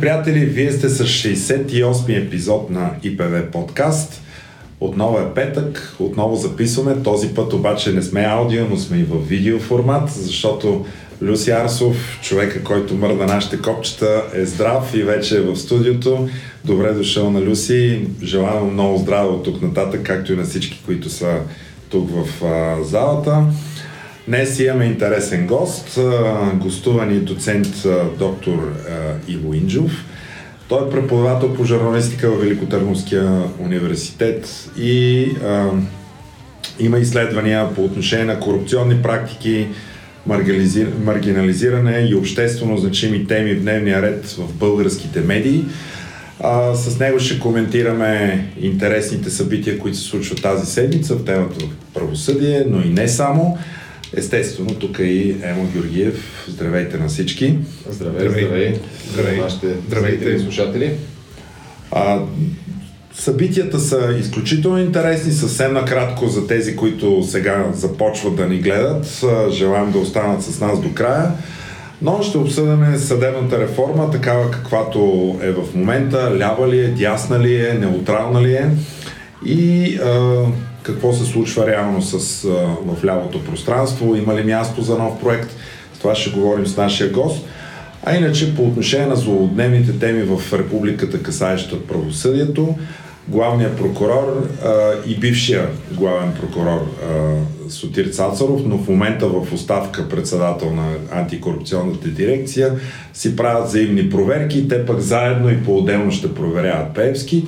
Приятели! Вие сте с 68-ми епизод на ИПВ подкаст. Отново е петък, отново записваме. Този път обаче не сме аудио, но сме и в видео формат, защото Люси Арсов, човека, който мърда нашите копчета, е здрав и вече е в студиото. Добре дошъл на Люси. Желавам много здраве от тук нататък, както и на всички, които са тук в а, залата. Днес имаме интересен гост, гостувани доцент доктор Иво Инджов. Той е преподавател по журналистика в Великотърновския университет и а, има изследвания по отношение на корупционни практики, маргинализиране и обществено значими теми в дневния ред в българските медии. А, с него ще коментираме интересните събития, които се случват тази седмица в темата правосъдие, но и не само. Естествено, тук е и Емо Георгиев. Здравейте на всички. Здравей, здравей. Здравей. Нашите Здравейте. слушатели. А, събитията са изключително интересни. Съвсем накратко за тези, които сега започват да ни гледат. Желаем да останат с нас до края. Но ще обсъдим съдебната реформа, такава каквато е в момента. Лява ли е, дясна ли е, неутрална ли е. И а, какво се случва реално с, а, в лявото пространство, има ли място за нов проект. С това ще говорим с нашия гост. А иначе по отношение на злободневните теми в републиката, касаеща правосъдието, главният прокурор а, и бившия главен прокурор а, Сотир Цацаров, но в момента в оставка председател на антикорупционната дирекция, си правят взаимни проверки, те пък заедно и по-отделно ще проверяват Певски.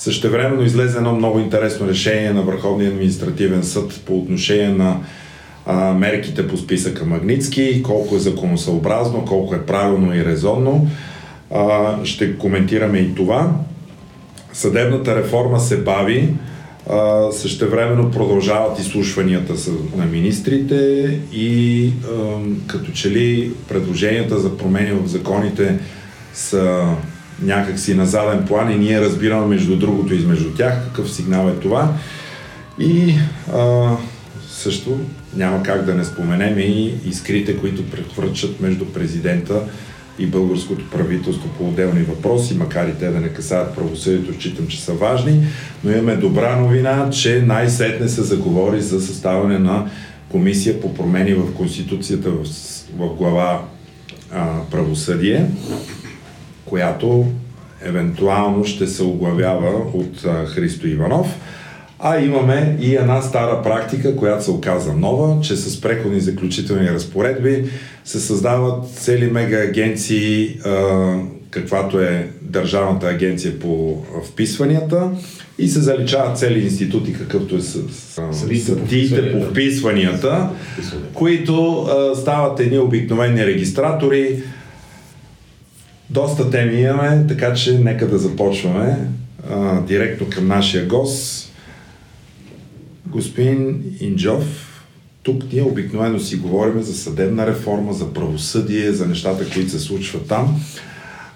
Същевременно излезе едно много интересно решение на Върховния административен съд по отношение на а, мерките по списъка Магницки, колко е законосъобразно, колко е правилно и резонно. А, ще коментираме и това. Съдебната реформа се бави, а, същевременно продължават изслушванията на министрите и а, като че ли предложенията за промени в законите са някакси на заден план и ние разбираме между другото и между тях какъв сигнал е това. И а, също няма как да не споменем и искрите, които прехвърчат между президента и българското правителство по отделни въпроси, макар и те да не касаят правосъдието, считам, че са важни, но имаме добра новина, че най-сетне се заговори за съставане на комисия по промени в Конституцията в, в глава а, правосъдие която евентуално ще се оглавява от Христо Иванов. А имаме и една стара практика, която се оказа нова, че с преходни заключителни разпоредби се създават цели мега агенции, а, каквато е Държавната агенция по вписванията и се заличават цели институти, какъвто е с, съдиите по вписванията, които стават едни обикновени регистратори, доста теми имаме, така че нека да започваме а, директно към нашия гост. Господин Инджов, тук ние обикновено си говорим за съдебна реформа, за правосъдие, за нещата, които се случват там.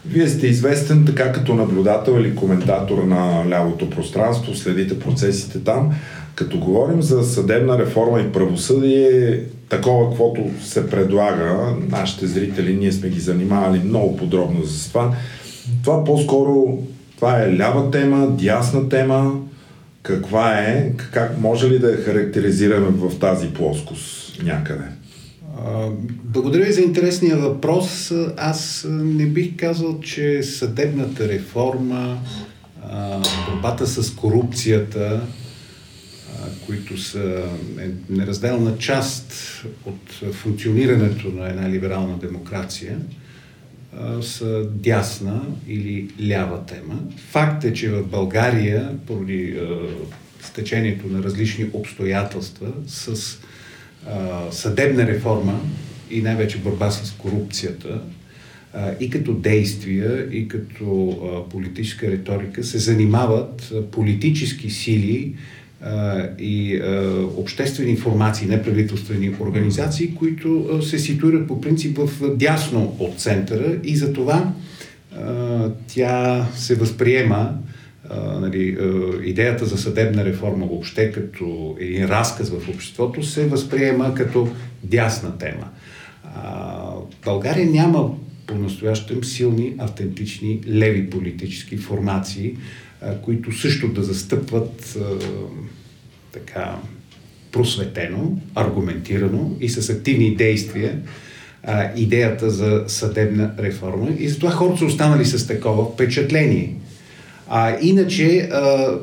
Вие сте известен така като наблюдател или коментатор на лявото пространство, следите процесите там. Като говорим за съдебна реформа и правосъдие, такова, каквото се предлага, нашите зрители, ние сме ги занимавали много подробно за това. Това по-скоро, това е лява тема, дясна тема, каква е, как може ли да я характеризираме в тази плоскост някъде? Благодаря ви за интересния въпрос. Аз не бих казал, че съдебната реформа, борбата с корупцията, които са е, неразделна част от функционирането на една либерална демокрация, са дясна или лява тема. Факт е, че в България, поради стечението на различни обстоятелства, с съдебна реформа и най-вече борба с корупцията, и като действия, и като политическа риторика се занимават политически сили, и обществени формации, неправителствени организации, които се ситуират по принцип в дясно от центъра и за това тя се възприема нали, идеята за съдебна реформа въобще като един разказ в обществото се възприема като дясна тема. България няма по-настоящем силни, автентични, леви политически формации, които също да застъпват така просветено, аргументирано и с активни действия идеята за съдебна реформа. И затова хората са останали с такова впечатление. А, иначе а,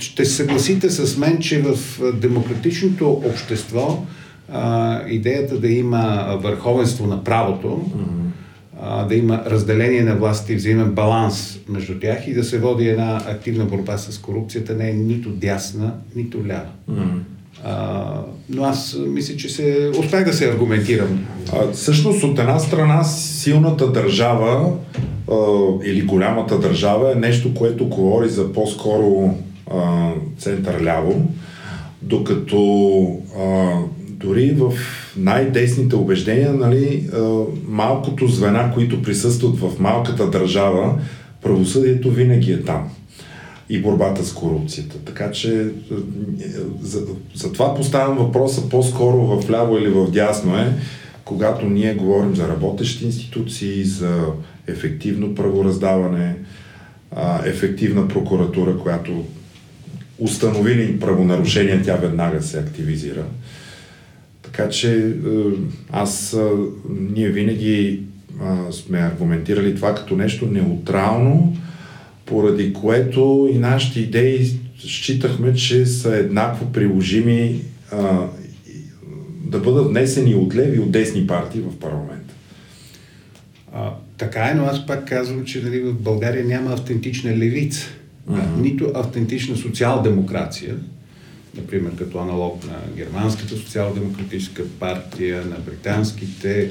ще съгласите с мен, че в демократичното общество идеята да има върховенство на правото, mm-hmm. А, да има разделение на власти, взаимен баланс между тях и да се води една активна борба с корупцията не е нито дясна, нито лява. Mm-hmm. А, но аз мисля, че се успях да се аргументирам. А, всъщност, от една страна, силната държава а, или голямата държава е нещо, което говори за по-скоро център-ляво, докато а, дори в най-десните убеждения, нали, малкото звена, които присъстват в малката държава, правосъдието винаги е там и борбата с корупцията. Така че за, за поставям въпроса по-скоро в ляво или в дясно е, когато ние говорим за работещи институции, за ефективно правораздаване, ефективна прокуратура, която установили правонарушения, тя веднага се активизира. Така че аз, ние винаги сме аргументирали това като нещо неутрално, поради което и нашите идеи считахме, че са еднакво приложими а, да бъдат внесени от леви и от десни партии в парламента. А, така е, но аз пак казвам, че нали, в България няма автентична левица, uh-huh. нито автентична социал-демокрация, например като аналог на германската социал-демократическа партия, на британските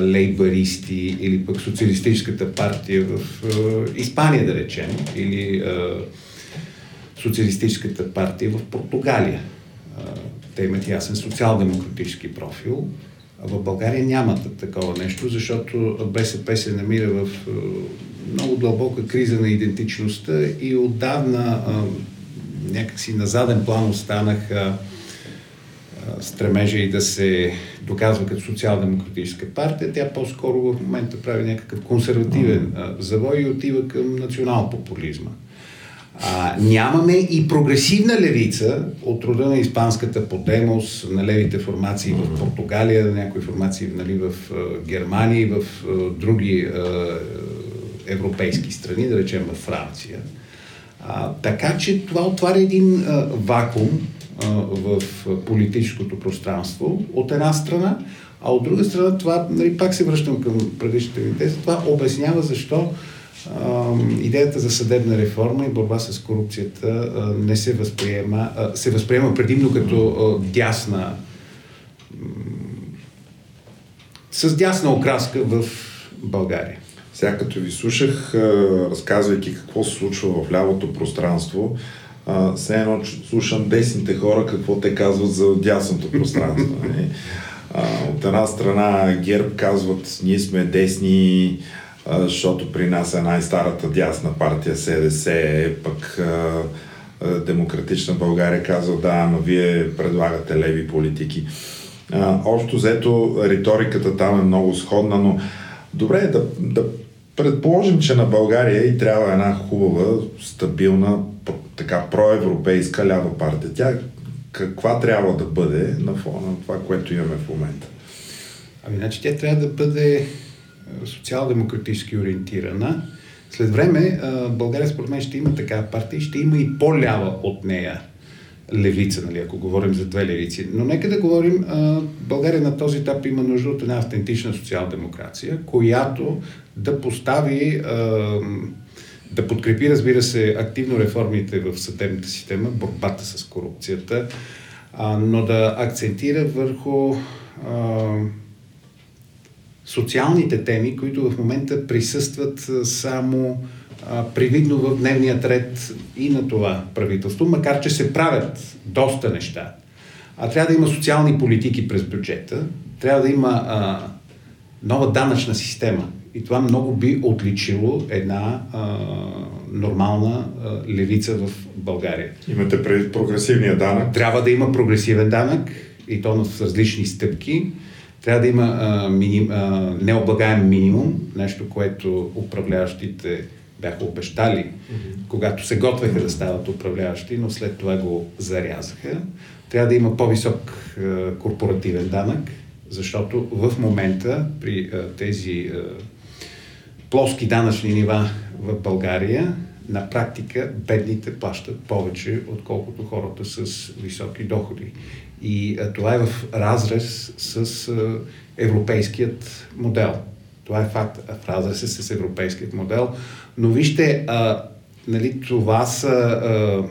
лейбаристи или пък социалистическата партия в а, Испания, да речем, или а, социалистическата партия в Португалия. Те имат ясен социал-демократически профил. А в България няма такова нещо, защото БСП се намира в много дълбока криза на идентичността и отдавна някакси на заден план останаха стремежа и да се доказва като социал-демократическа партия, тя по-скоро в момента прави някакъв консервативен завой и отива към национал-популизма. А, нямаме и прогресивна левица от рода на испанската Подемос, на левите формации в Португалия, на някои формации нали, в Германия и в други европейски страни, да речем в Франция. А, така че това отваря един uh, вакуум, в политическото пространство, от една страна, а от друга страна това, нали, пак се връщам към предишните ми тези, това обяснява защо а, идеята за съдебна реформа и борба с корупцията а, не се възприема, а, се възприема предимно като а, дясна с дясна окраска в България. Сега като ви слушах, разказвайки какво се случва в лявото пространство, все едно слушам десните хора какво те казват за дясното пространство. Не? Нали? От една страна ГЕРБ казват, ние сме десни, защото при нас е най-старата дясна партия СДС, пък Демократична България казва, да, но вие предлагате леви политики. Общо взето риториката там е много сходна, но добре е да, да предположим, че на България и трябва една хубава, стабилна, така проевропейска лява партия. Тя каква трябва да бъде на фона на това, което имаме в момента? Ами, значи тя трябва да бъде е, социал-демократически ориентирана. След време България според мен ще има такава партия и ще има и по-лява от нея левица, нали, ако говорим за две левици. Но нека да говорим, а, България на този етап има нужда от една автентична социал-демокрация, която да постави, а, да подкрепи, разбира се, активно реформите в съдебната система, борбата с корупцията, а, но да акцентира върху а, социалните теми, които в момента присъстват само привидно в дневния ред и на това правителство, макар че се правят доста неща. А трябва да има социални политики през бюджета, трябва да има а, нова данъчна система. И това много би отличило една а, нормална а, левица в България. Имате пред прогресивния данък? Трябва да има прогресивен данък и то с различни стъпки. Трябва да има а, миним, а, необлагаем минимум, нещо, което управляващите бяха обещали, mm-hmm. когато се готвеха да стават управляващи, но след това го зарязаха. Трябва да има по-висок а, корпоративен данък, защото в момента при а, тези а, плоски данъчни нива в България на практика бедните плащат повече, отколкото хората с високи доходи. И а, това е в разрез с а, европейският модел. Това е факт. В разрез е с европейският модел. Но вижте, а, нали, това са а,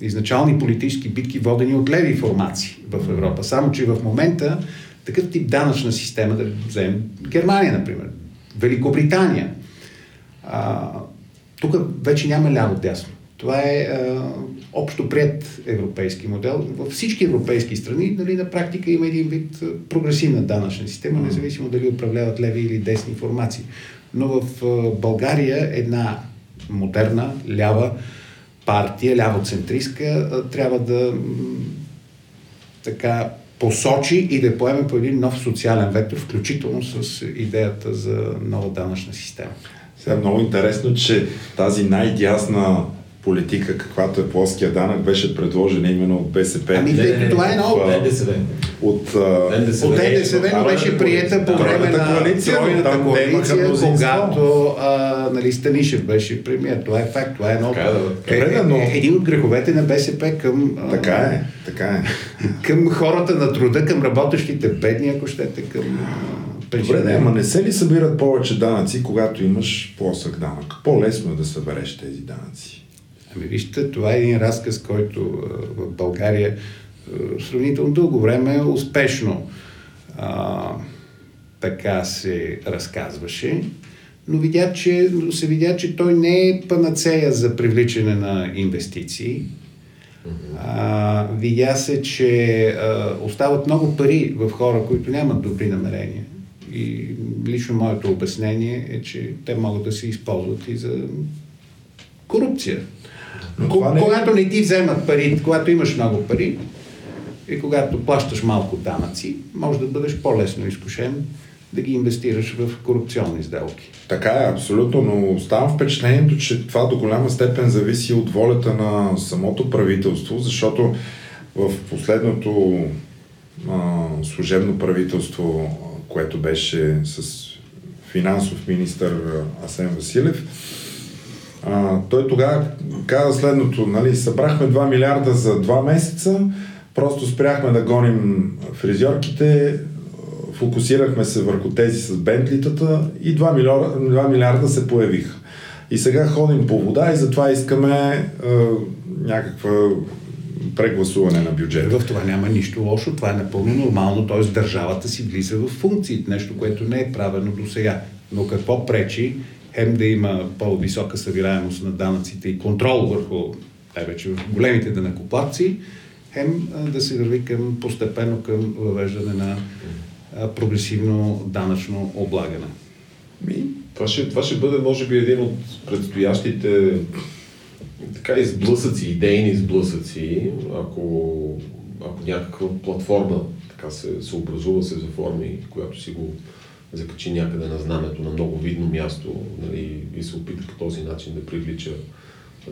изначални политически битки, водени от леви формации в Европа. Само, че в момента такъв тип данъчна система, да вземем Германия, например, Великобритания, а, тук вече няма ляво-дясно. Това е а, общо прият европейски модел. Във всички европейски страни нали, на практика има един вид прогресивна данъчна система, независимо дали управляват леви или десни формации. Но в а, България една модерна, лява партия, лявоцентристка, а, трябва да м, така посочи и да поеме по един нов социален вектор, включително с идеята за нова данъчна система. Сега е много интересно, че тази най-дясна политика, каквато е плоския данък, беше предложена именно от БСП. Ами, не, не, това е много. От НДСВ. От, НДСВ, от НДСВ но беше приета по време на коалиция, тройната коалиция, когато а, нали, Станишев беше премиер. Това е факт, това е много. Е, е, но... е, един от греховете на БСП към... А, така е, така е. към хората на труда, към работещите бедни, ако щете, към... Добре, не, ама не се ли събират повече данъци, когато имаш плосък данък? По-лесно е да събереш тези данъци. Ами вижте, това е един разказ, който в България сравнително дълго време успешно а, така се разказваше, но видя, че, се видя, че той не е панацея за привличане на инвестиции. А, видя се, че а, остават много пари в хора, които нямат добри намерения. И лично моето обяснение е, че те могат да се използват и за корупция. Но Ко- не... Е- когато не ти вземат пари, когато имаш много пари и когато плащаш малко данъци, може да бъдеш по-лесно изкушен да ги инвестираш в корупционни сделки. Така е, абсолютно, но оставам впечатлението, че това до голяма степен зависи от волята на самото правителство, защото в последното а, служебно правителство което беше с финансов министр Асен Василев. А, той тогава каза следното, нали, събрахме 2 милиарда за 2 месеца, просто спряхме да гоним фризьорките, фокусирахме се върху тези с бентлитата и 2 милиарда, 2 милиарда се появиха. И сега ходим по вода и затова искаме а, някаква прегласуване на бюджета. В това няма нищо лошо, това е напълно нормално, т.е. държавата си влиза в функции, нещо, което не е правено до сега. Но какво пречи хем да има по-висока събираемост на данъците и контрол върху най-вече големите данъкоплатци, хем да се върви към, постепенно към въвеждане на прогресивно данъчно облагане. Това ще, това ще бъде, може би, един от предстоящите така изблъсъци, идейни сблъсъци, ако, ако някаква платформа така се, се образува, се заформи, която си го закачи някъде на знамето на много видно място нали, и се опита по този начин да привлича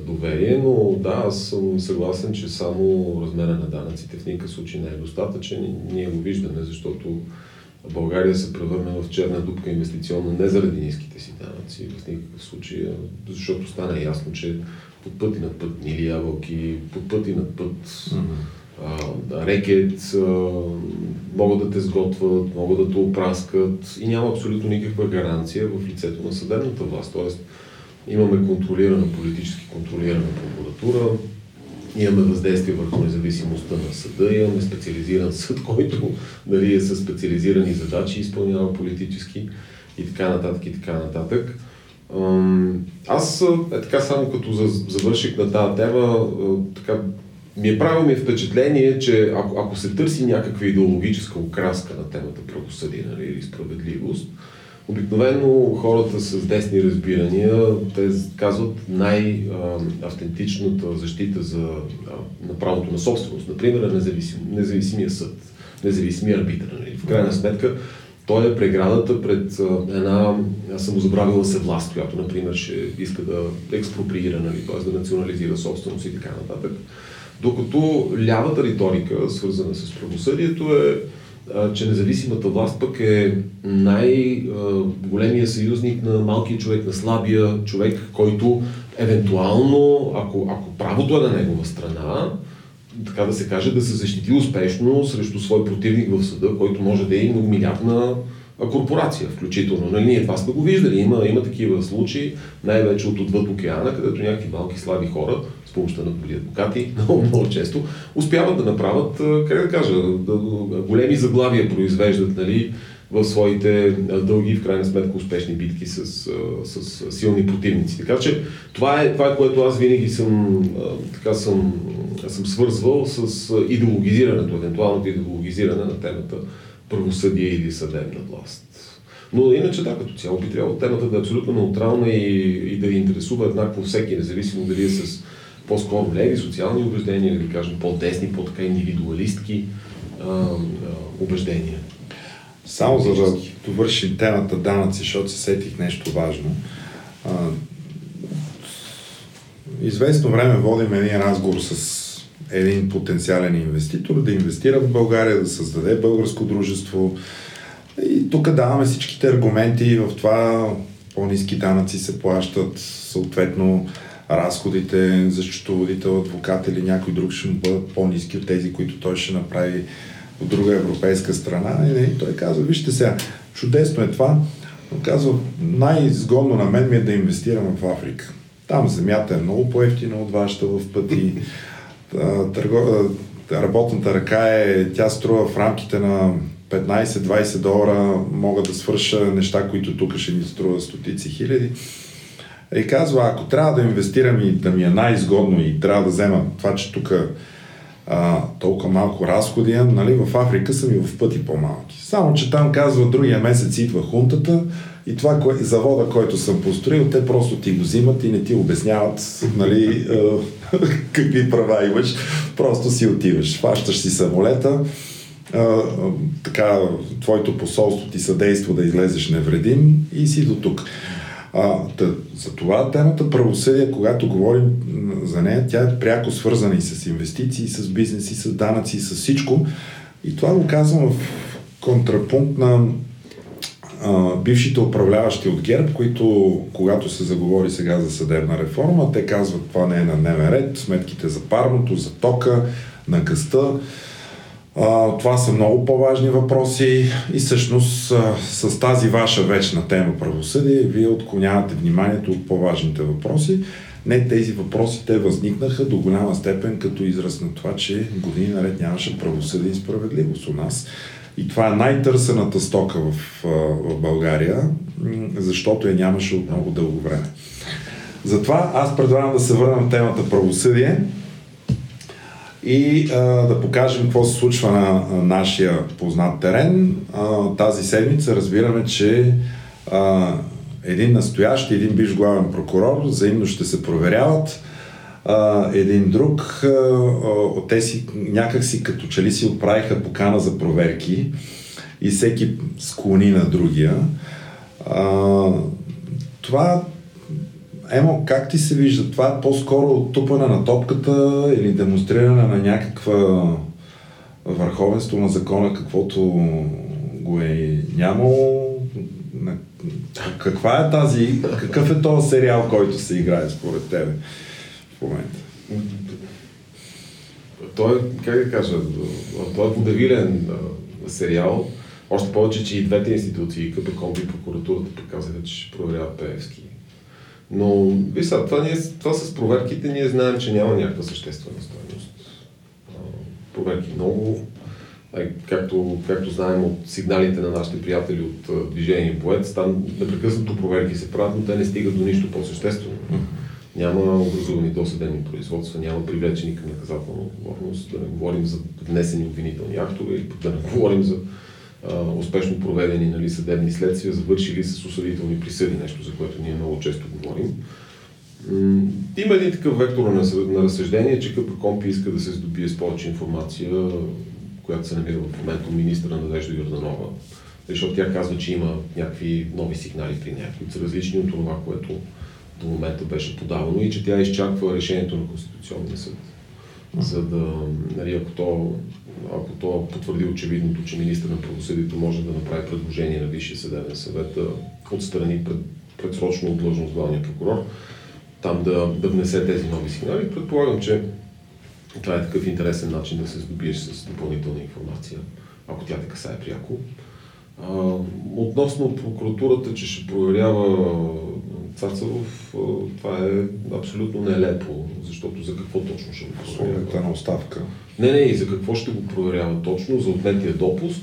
доверие, но да, аз съм съгласен, че само размера на данъците в никакъв случай не е достатъчен. Ние го виждаме, защото България се превърна в черна дупка инвестиционна не заради ниските си данъци, в никакъв случай, защото стана ясно, че под път и над път нили ябълки, под път и над път mm-hmm. Рекет, а, могат да те сготвят, могат да те опраскат и няма абсолютно никаква гаранция в лицето на съдебната власт. Тоест, имаме контролирана, политически контролирана прокуратура, имаме въздействие върху независимостта на съда, имаме специализиран съд, който нали, е със специализирани задачи, изпълнява политически и така нататък и така нататък. Аз е така само като завърших на тази тема, така, ми е правило ми е впечатление, че ако, ако се търси някаква идеологическа окраска на темата правосъдие нали, или справедливост, обикновено хората с десни разбирания, те казват най-автентичната защита за, на правото на собственост. Например, независим, независимия съд, независимия арбитър. Нали, в крайна сметка той е преградата пред една самозабравила се власт, която, например, ще иска да експроприира, нали, т.е. да национализира собственост и така нататък. Докато лявата риторика, свързана с правосъдието, е, че независимата власт пък е най-големия съюзник на малкия човек, на слабия човек, който евентуално, ако, ако правото е на негова страна, така да се каже, да се защити успешно срещу свой противник в съда, който може да е и многомилиардна корпорация, включително. Нали, ние това сме го виждали. Има, има такива случаи, най-вече от отвъд океана, където някакви малки слаби хора, с помощта на добри адвокати, много, много често, успяват да направят, как да кажа, големи заглавия произвеждат, нали, в своите дълги, в крайна сметка, успешни битки с, с силни противници. Така че това е, това е което аз винаги съм, така съм, съм свързвал с идеологизирането, евентуалното идеологизиране на темата правосъдие или съдебна власт. Но иначе да, като цяло би трябвало темата да е абсолютно неутрална и, и да интересува еднакво всеки, независимо дали е с по-скоро леви социални убеждения, да кажем по-десни, по-така индивидуалистки а, а, убеждения. Само за да довършим темата данъци, защото се сетих нещо важно. А, известно време водим един разговор с един потенциален инвеститор да инвестира в България, да създаде българско дружество. И тук даваме всичките аргументи в това по-низки данъци се плащат, съответно разходите за счетоводител, адвокат или някой друг ще му бъдат по-низки от тези, които той ще направи от друга европейска страна. И той казва, вижте сега, чудесно е това, но казва, най-изгодно на мен ми е да инвестирам в Африка. Там земята е много по-ефтина от вашата в пъти. Търго... Работната ръка е, тя струва в рамките на 15-20 долара, мога да свърша неща, които тук ще ми струва стотици хиляди. И казва, ако трябва да инвестирам и да ми е най-изгодно и трябва да взема това, че тук а, толкова малко разходи, нали, в Африка са ми в пъти по-малки. Само, че там казва, другия месец идва хунтата и това кое, завода, който съм построил, те просто ти го взимат и не ти обясняват нали, какви права имаш. Просто си отиваш. Фащаш си самолета, а, така, твоето посолство ти съдейства да излезеш невредим и си до тук. А, да, за това темата правосъдие, когато говорим за нея, тя е пряко свързана и с инвестиции, и с бизнес, и с данъци, и с всичко. И това го казвам в контрапункт на а, бившите управляващи от ГЕРБ, които, когато се заговори сега за съдебна реформа, те казват това не е на дневен ред, сметките за парното, за тока, на гъста. А, това са много по-важни въпроси и всъщност а, с тази ваша вечна тема правосъдие вие отклонявате вниманието от по-важните въпроси. Не тези въпроси, те възникнаха до голяма степен като израз на това, че години наред нямаше правосъдие и справедливост у нас. И това е най-търсената стока в, в България, защото я нямаше от много дълго време. Затова аз предлагам да се върнем темата правосъдие и а, да покажем какво се случва на, на нашия познат терен. А, тази седмица разбираме, че а, един настоящ и един биш главен прокурор взаимно ще се проверяват. А, един друг, а, те си някак си като че ли си отправиха покана за проверки и всеки склони на другия. А, това Емо, как ти се вижда? Това по-скоро тупане на топката или демонстриране на някаква върховенство на закона, каквото го е нямало? Каква е тази, какъв е този сериал, който се играе според тебе в момента? Той е, как да кажа, той е водевилен сериал, още повече, че и двете институции, КПКОМ и прокуратурата, показаха, че ще проверяват Певски но, виж това, ние, това с проверките ние знаем, че няма някаква съществена стоеност. Проверки много, както, както знаем от сигналите на нашите приятели от движение Боец, там непрекъснато проверки се правят, но те не стигат до нищо по-съществено. Няма образувани досъдебни производства, няма привлечени към наказателна отговорност, да не говорим за внесени обвинителни актове да не говорим за успешно проведени нали, съдебни следствия, завършили с осъдителни присъди, нещо за което ние много често говорим. Има един такъв вектор на, на разсъждение, че КПКОМПИ иска да се здобие с повече информация която се намира в момента министра Надежда Йорданова. Защото тя казва, че има някакви нови сигнали при са различни от това, което до момента беше подавано и че тя изчаква решението на Конституционния съд. За да, нали, ако то, ако то потвърди очевидното, че министър на правосъдието може да направи предложение на Висшия съдебен съвет да отстрани пред, предсрочно от длъжност главния прокурор, там да, да внесе тези нови сигнали. Предполагам, че това е такъв интересен начин да се здобиеш с допълнителна информация, ако тя те касае пряко. А, относно прокуратурата, че ще проверява Цацаров, това е абсолютно нелепо, защото за какво точно ще го проверява? на оставка. Не, не, и за какво ще го проверява точно? За отнетия допуск.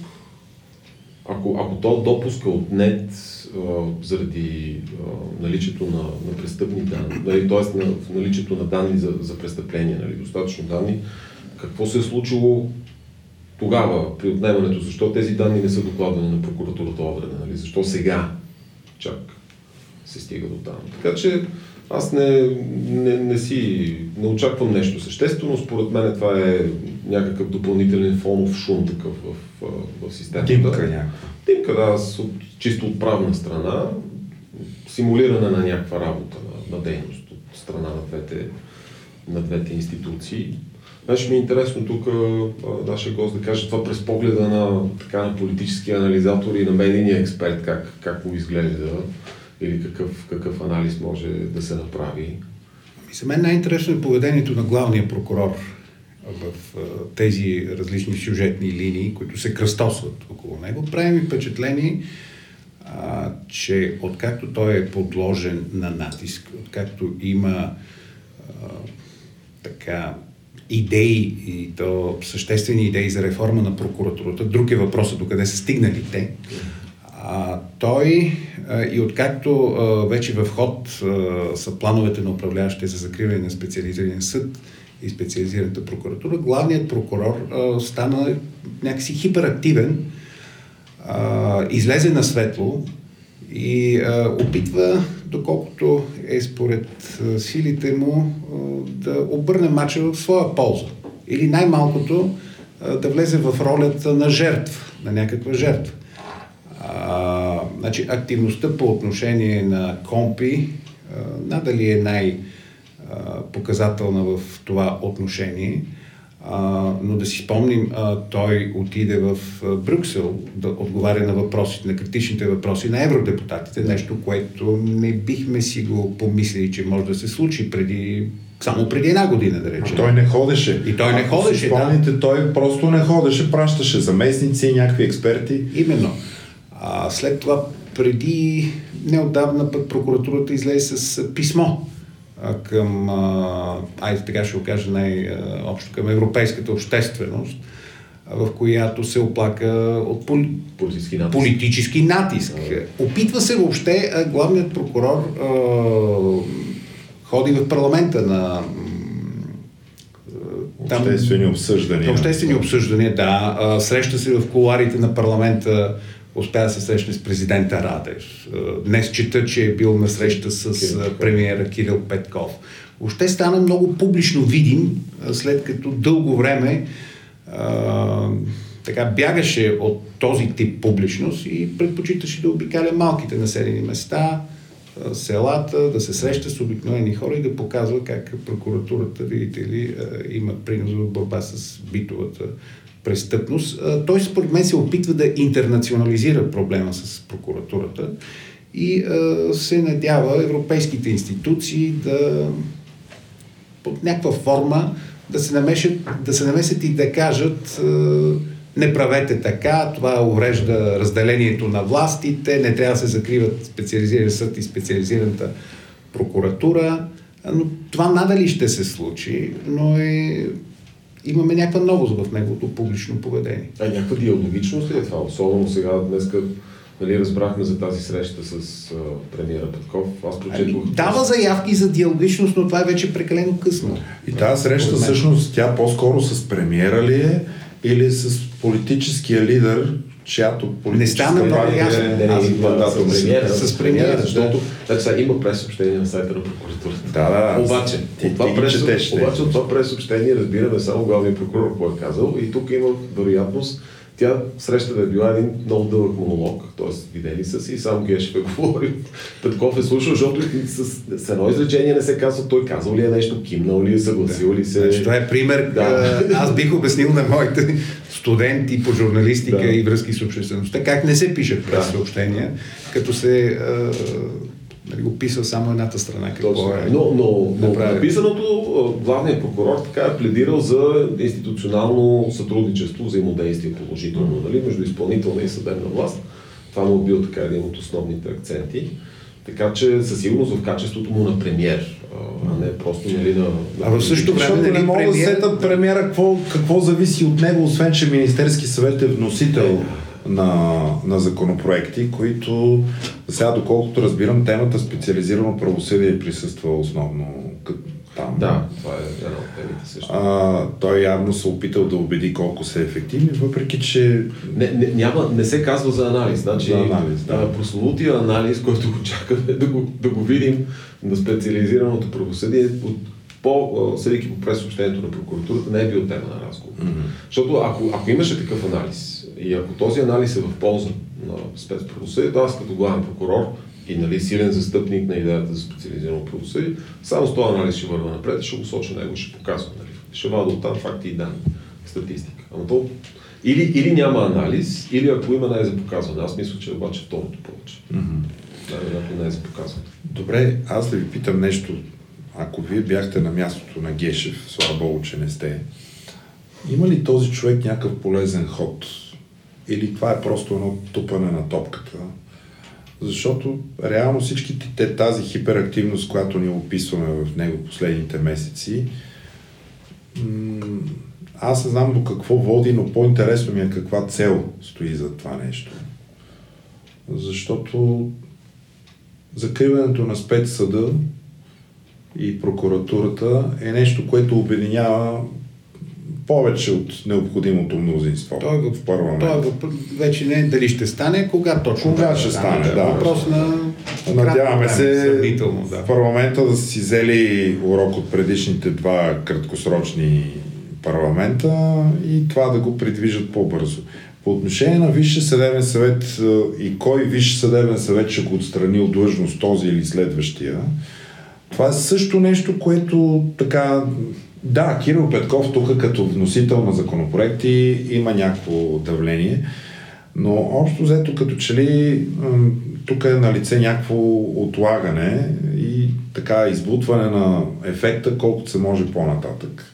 Ако, ако то допуск е отнет а, заради а, наличието на, на престъпни данни, нали, т.е. На, наличието на данни за, за престъпление, нали, достатъчно данни, какво се е случило тогава при отнемането? Защо тези данни не са докладвани на прокуратурата Одрена? Нали? Защо сега чак се стига до там? Така че аз не, не, не си, не очаквам нещо съществено. Според мен това е някакъв допълнителен фонов шум такъв в, в, в системата. Димка някаква. Димка, да, от, чисто от правна страна, симулиране на някаква работа, на, на дейност от страна на двете, на двете институции. Беше ми е интересно тук нашия гост да каже това през погледа на, така, на политически анализатор и на медийния експерт, как, как му изглежда или какъв, какъв анализ може да се направи. За мен най-интересно е поведението на главния прокурор в тези различни сюжетни линии, които се кръстосват около него. Прави ми впечатление, че откакто той е подложен на натиск, откакто има така идеи и то съществени идеи за реформа на прокуратурата, друг е въпросът до къде са стигнали те, а, той а, и откакто а, вече в ход а, са плановете на управляващите за закриване на специализиран съд и специализираната прокуратура, главният прокурор а, стана някакси хиперактивен, а, излезе на светло и а, опитва, доколкото е според а, силите му, а, да обърне мача в своя полза. Или най-малкото а, да влезе в ролята на жертва, на някаква жертва. А, значи, активността по отношение на компи надали е най-показателна в това отношение. А, но да си спомним, а, той отиде в Брюксел да отговаря на въпросите, на критичните въпроси на евродепутатите, нещо, което не бихме си го помислили, че може да се случи преди само преди една година, да речем. Той не ходеше. И той не Ако ходеше, спомните, да. той просто не ходеше, пращаше заместници и някакви експерти. Именно. А, след това, преди неотдавна пък прокуратурата излезе с писмо към, айде така ще го кажа най-общо, към европейската общественост, в която се оплака от поли... Политически натиск. политически натиск. Опитва се въобще главният прокурор а, ходи в парламента на там- Обществени обсъждания. Обществени обсъждания, да. А, Среща се в коларите на парламента, успя да се срещне с президента Радев. А, Днес чета, че е бил на среща с Петков. премиера Кирил Петков. Въобще стана много публично видим, а, след като дълго време а, така бягаше от този тип публичност и предпочиташе да обикаля малките населени места, селата, да се среща с обикновени хора и да показва как прокуратурата, видите ли, има принос в борба с битовата престъпност. Той според мен се опитва да интернационализира проблема с прокуратурата и се надява европейските институции да под някаква форма да се, намешат, да се намесят и да кажат не правете така, това уврежда разделението на властите, не трябва да се закриват специализиран съд и специализираната прокуратура. Но това надали ще се случи, но е, имаме някаква новост в неговото публично поведение. А някаква диалогичност ли е това? Особено сега, днес нали, разбрахме за тази среща с а, премиера Петков. Аз Ами, прочетох... дава заявки за диалогичност, но това е вече прекалено късно. И тази среща всъщност тя по-скоро с премиера ли е или с политическия лидер, чиято Не политическа стана много ясно. е Не, не, с премиера. Да. защото так, сега има пресъобщение на сайта на прокуратурата. Да, да, да. Обаче, Ти- от това, ти ги прес, четеш, те. обаче от това пресъобщение разбираме само главният прокурор какво е казал и тук има вероятност тя среща да е била един много дълъг монолог, т.е. видели са си и само Гешев е говорил. Петков е слушал, защото с, с едно изречение не се казва той казал ли е нещо, кимнал ли е, съгласил ли се. Значи, това е пример. Да. а, Аз бих обяснил на моите студенти по журналистика Да. и връзки с обществеността как не се пишат през Да. съобщения, като се а, нали, го писва само едната страна. Какво Точно. е Но, но, но написаното, главният прокурор така е пледирал за институционално сътрудничество, взаимодействие положително нали, между изпълнителна и съдебна власт. Това му е бил така един от основните акценти. Така че със сигурност в качеството му на премьер, а, не просто нали, на... А в същото време, Защото не нали, мога да сета премиера какво, какво зависи от него, освен че Министерски съвет е вносител на, на законопроекти, които сега, доколкото разбирам, темата специализирано правосъдие присъства основно там. Да, това е една от темите също. А, той явно се опитал да убеди колко са ефективни, въпреки че Не, не, няма, не се казва за анализ. Значи, За анализ, да. прословутия анализ, който го чакаме да го, да го видим на специализираното правосъдие, от по, съдейки по пресъобщението на прокуратурата, не е бил тема на разговор. Mm-hmm. Защото ако, ако имаше такъв анализ и ако този анализ е в полза на спецправосъдието, аз като главен прокурор и нали, силен застъпник на идеята за специализирано правосъдие, само с този анализ ще върва напред ще го соча него ще показвам. Нали. Ще вада оттам факти и данни, статистика. Ама то или, или няма анализ, или ако има не е за показване. Аз мисля, че обаче второто повече. Най-вероятно не е за показване. Добре, аз да ви питам нещо. Ако вие бяхте на мястото на Гешев, слава Богу, че не сте, има ли този човек някакъв полезен ход? Или това е просто едно тупане на топката? Защото реално всички те, тази хиперактивност, която ни описваме в него последните месеци, аз не знам до какво води, но по-интересно ми е каква цел стои за това нещо. Защото закриването на спецсъда и прокуратурата е нещо, което обединява повече от необходимото мнозинство Той е, в парламент. той е въпрос, вече не е дали ще стане, кога точно. Кога да ще стане, е да. Въпрос на Надяваме се сравнително, в да. парламента да си взели урок от предишните два краткосрочни парламента и това да го придвижат по-бързо. По отношение на Висше съдебен съвет е, и кой Висше съдебен съвет ще го отстрани от длъжност, този или следващия, това е също нещо, което така... Да, Кирил Петков тук като вносител на законопроекти има някакво давление, но общо взето като че ли тук е на лице някакво отлагане и така избутване на ефекта колкото се може по-нататък.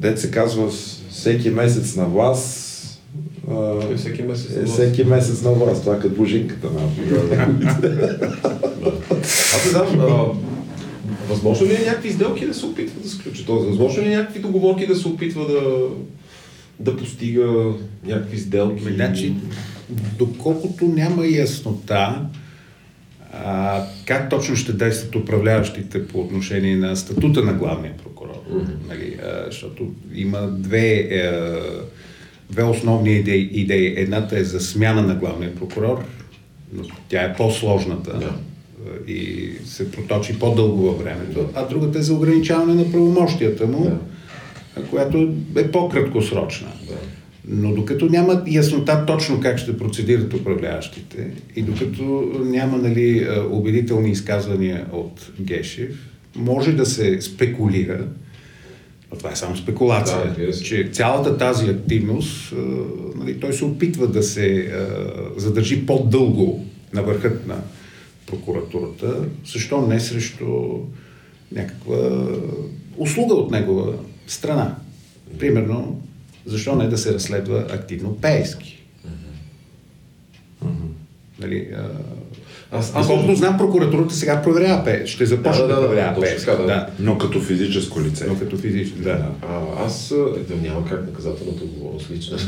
Дет се казва всеки месец на власт Е, всеки месец на е власт. всеки месец на власт. Това е като божинката на Аз знам, възможно ли е някакви сделки да се опитва да сключи? Тоест, възможно ли е някакви договорки да се опитва да, да постига някакви сделки? Значи, доколкото няма яснота а, как точно ще действат управляващите по отношение на статута на главния прокурор. Мгм. Нали, а, защото има две, е, две основни идеи, идеи. Едната е за смяна на главния прокурор, но тя е по-сложната Да. И се проточи по-дълго във времето, а другата е за ограничаване на правомощията му, Да. която е по-краткосрочна. Да. Но докато няма яснота точно как ще процедират управляващите и докато няма нали, е, убедителни изказвания от Гешев, може да се спекулира, но това е само спекулация, Да, че цялата тази активност, е, нали, той се опитва да се е, задържи по-дълго на върхът на прокуратурата, защо не срещу някаква услуга от негова страна. Примерно, защо не да се разследва активно Пеевски? Нали. Аз, аз Доколкото знам, прокуратурата сега проверява Пеевски. Ще започне Да, да, да, да, проверява така, да. Да. Но като физическо лице. Но като физически, да. А, аз е, да, няма как наказателната отговорност лична.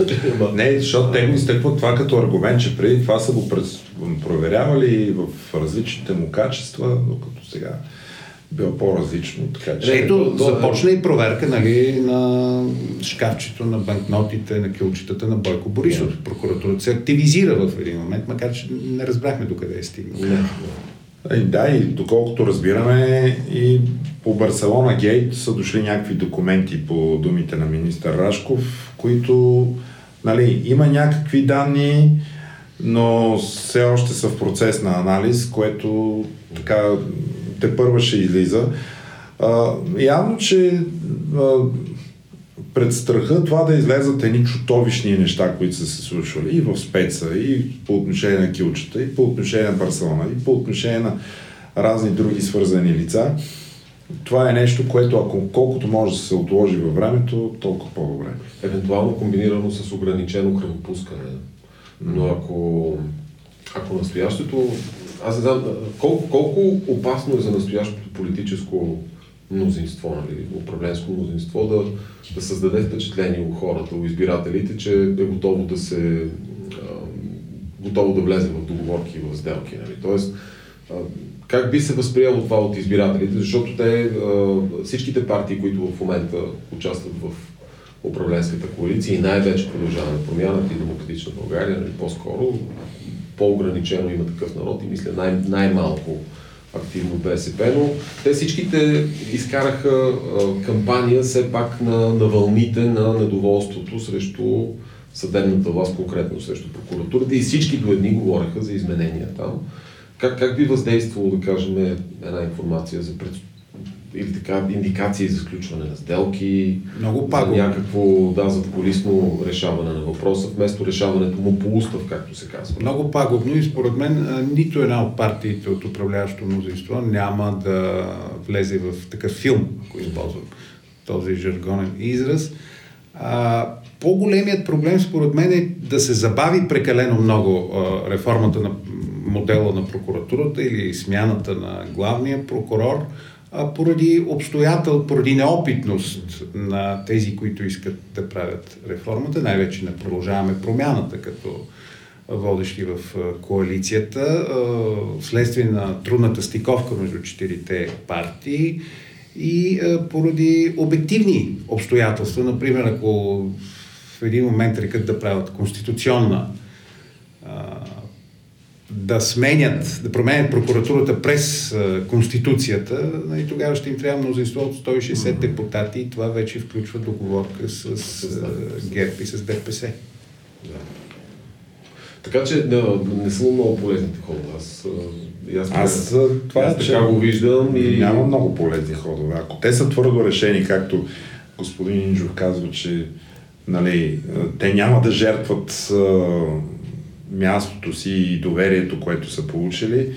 Ама- Не, защото те го изтъкват това като аргумент, че преди това са го през, проверявали в различните му качества, докато сега било по-различно. Така, че... Ето, започна и проверка нали, на шкафчето на банкнотите, на килчетата на Бойко Борисов. Yeah. Прокуратурата се активизира в един момент, макар че не разбрахме докъде е стигнал. Yeah. И, да, и доколкото разбираме, и по Барселона Гейт са дошли някакви документи по думите на министър Рашков, които нали, има някакви данни, но все още са в процес на анализ, което така те първа ще излиза. А, явно, че а, пред страха това да излезат едни чутовищни неща, които са се случвали и в спеца, и по отношение на килчета, и по отношение на Барселона, и по отношение на разни други свързани лица. Това е нещо, което ако колкото може да се отложи във времето, толкова по-добре. Евентуално комбинирано с ограничено кръвопускане. Но ако, ако настоящето... Аз не знам колко, колко опасно е за настоящото политическо мнозинство, нали, управленско мнозинство, да, да създаде впечатление у хората, у избирателите, че е готово да се готово да влезе в договорки и в сделки. Нали. Тоест, как би се възприело това от избирателите, защото те, всичките партии, които в момента участват в управленската коалиция и най-вече продължава на промяната и демократична България, нали, по-скоро, по-ограничено има такъв народ и мисля най- най-малко активно БСП, но те всичките изкараха а, кампания все пак на, на вълните на недоволството срещу съдебната власт, конкретно срещу прокуратурата и всички до едни говореха за изменения там. Как, как би въздействало, да кажем, една информация за пред, или така индикации за сключване на сделки, Много за някакво да, задколисно решаване на въпроса, вместо решаването му по устав, както се казва. Много пагубно и според мен нито една от партиите от управляващото мнозинство няма да влезе в такъв филм, ако използвам този жаргонен израз. А, по-големият проблем според мен е да се забави прекалено много а, реформата на модела на прокуратурата или смяната на главния прокурор, поради обстоятел, поради неопитност на тези, които искат да правят реформата, най-вече не продължаваме промяната като водещи в коалицията, вследствие на трудната стиковка между четирите партии и поради обективни обстоятелства. Например, ако в един момент рекат да правят конституционна да сменят, да променят прокуратурата през а, Конституцията, и нали, тогава ще им трябва мнозинство от 160 mm-hmm. депутати и това вече включва договорка с, а, ГЕРБ и с ДПС. Да. Така че да, не са много полезните ходове. Аз, аз, аз това аз така го виждам и... Няма много полезни ходове. Ако те са твърдо решени, както господин Инджов казва, че нали, те няма да жертват мястото си и доверието, което са получили.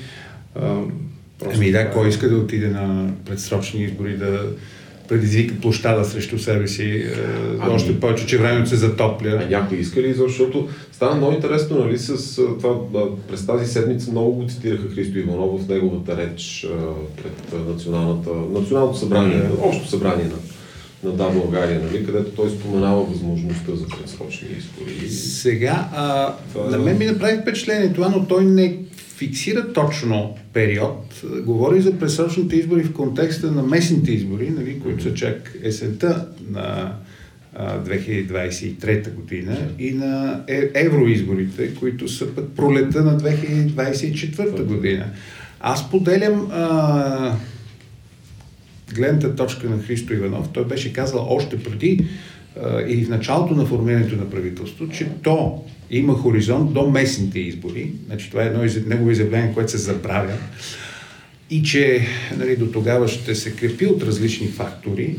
ами да, кой иска да отиде на предсрочни избори да предизвика площада срещу себе си, ами, още повече, че времето се затопля. А някой иска ли, защото стана много интересно, нали, с това, през тази седмица много го цитираха Христо Иванов в неговата реч пред националната, националното събрание, mm-hmm. общо събрание на на Да България, нали, където той споменава възможността за предсрочни избори. Сега, а, това... на мен ми направи впечатление това, но той не фиксира точно период. Говори за предсрочните избори в контекста на местните избори, нали, които са чак есента на 2023 година и на е, евроизборите, които са пък пролета на 2024 година. Аз поделям а, гледната точка на Христо Иванов, той беше казал още преди или в началото на формирането на правителство, че то има хоризонт до местните избори. Значи това е едно из... негово изявление, което се забравя. И че нали, до тогава ще се крепи от различни фактори,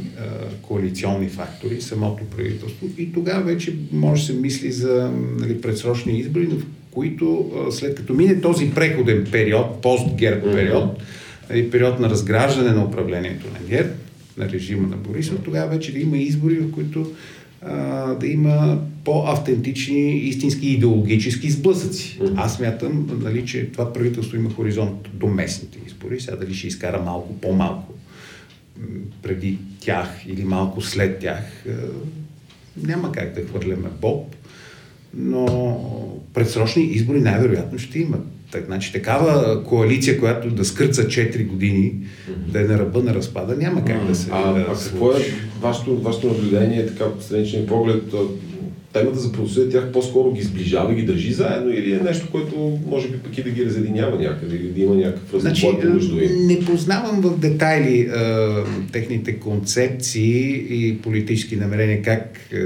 коалиционни фактори, самото правителство. И тогава вече може да се мисли за нали, предсрочни избори, в които след като мине този преходен период, пост-герб период, mm-hmm нали, период на разграждане на управлението на ГЕРБ, на режима на Борисов, тогава вече да има избори, в които а, да има по-автентични, истински идеологически сблъсъци. Аз мятам, нали, че това правителство има хоризонт до местните избори. Сега дали ще изкара малко по-малко преди тях или малко след тях, няма как да хвърляме Боб. но предсрочни избори най-вероятно ще има. Так, значи, такава коалиция, която да скърца 4 години, mm-hmm. да е на ръба на разпада, няма как mm-hmm. да се. А, да а какво е вашето, вашето наблюдение, така по страничен поглед? Темата за правосъдие тях по-скоро ги сближава, ги държи заедно или е нещо, което може би пък и да ги разединява някъде или да има някакъв значи, между им? Не познавам в детайли а, техните концепции и политически намерения как а,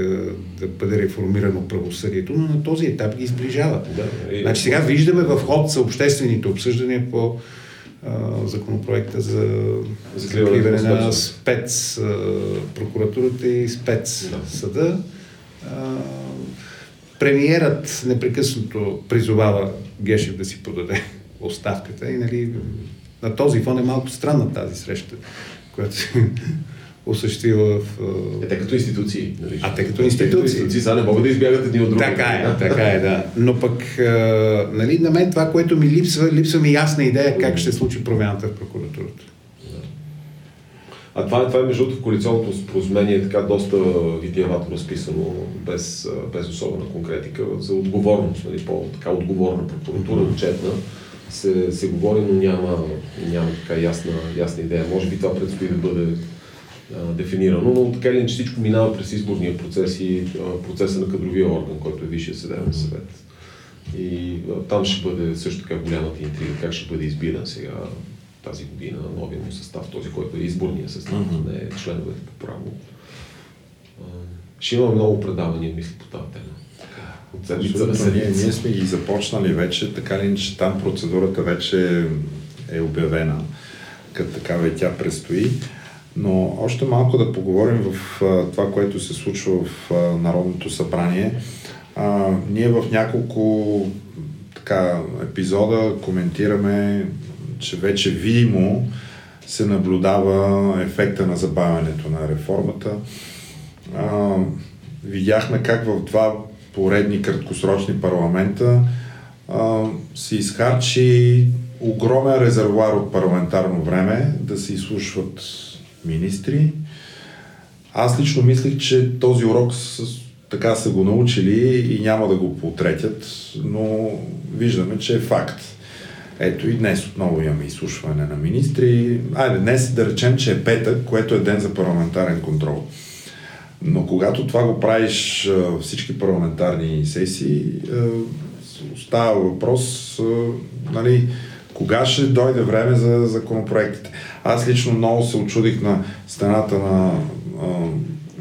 да бъде реформирано правосъдието, но на този етап ги сближава. Да, и, значи сега виждаме в ход са обществените обсъждания по законопроекта за закриване на спец прокуратурата и спец съда премиерът непрекъснато призовава Гешев да си подаде оставката и нали, на този фон е малко странна тази среща, която се осъществила в... Е, те като институции. Нали? А те като институции. Те институции сега не могат да избягат едни от други. Така е, така е, да. Но пък, нали, на мен това, което ми липсва, липсва ми ясна идея как ще случи промяната в прокуратурата. А това, е, това е между в коалиционното споразумение така доста витиевато разписано, без, без особена конкретика, за отговорност, нали, по-така отговорна прокуратура, отчетна, се, се говори, но няма, няма така ясна, ясна идея. Може би това предстои да бъде а, дефинирано, но така или иначе всичко минава през изборния процес и а, процеса на кадровия орган, който е Висшия съдебен съвет. И а, там ще бъде също така голямата интрига, как ще бъде избиран сега тази година новия му състав, този, който е изборния състав, mm-hmm. не е членовете по право. Ще има много предавания, мисля, по тази тема. От седмица ние, ние сме ги започнали вече, така ли, че там процедурата вече е обявена, като такава и тя предстои. Но още малко да поговорим в а, това, което се случва в а, Народното събрание. А, ние в няколко така, епизода коментираме че вече видимо се наблюдава ефекта на забавянето на реформата. А, видяхме как в два поредни краткосрочни парламента а, се изхарчи огромен резервуар от парламентарно време да се изслушват министри. Аз лично мислих, че този урок с, така са го научили и няма да го потретят, но виждаме, че е факт. Ето и днес отново имаме изслушване на министри. Айде, днес да речем, че е петък, което е ден за парламентарен контрол. Но когато това го правиш всички парламентарни сесии, остава въпрос, нали, кога ще дойде време за законопроектите. Аз лично много се очудих на стената на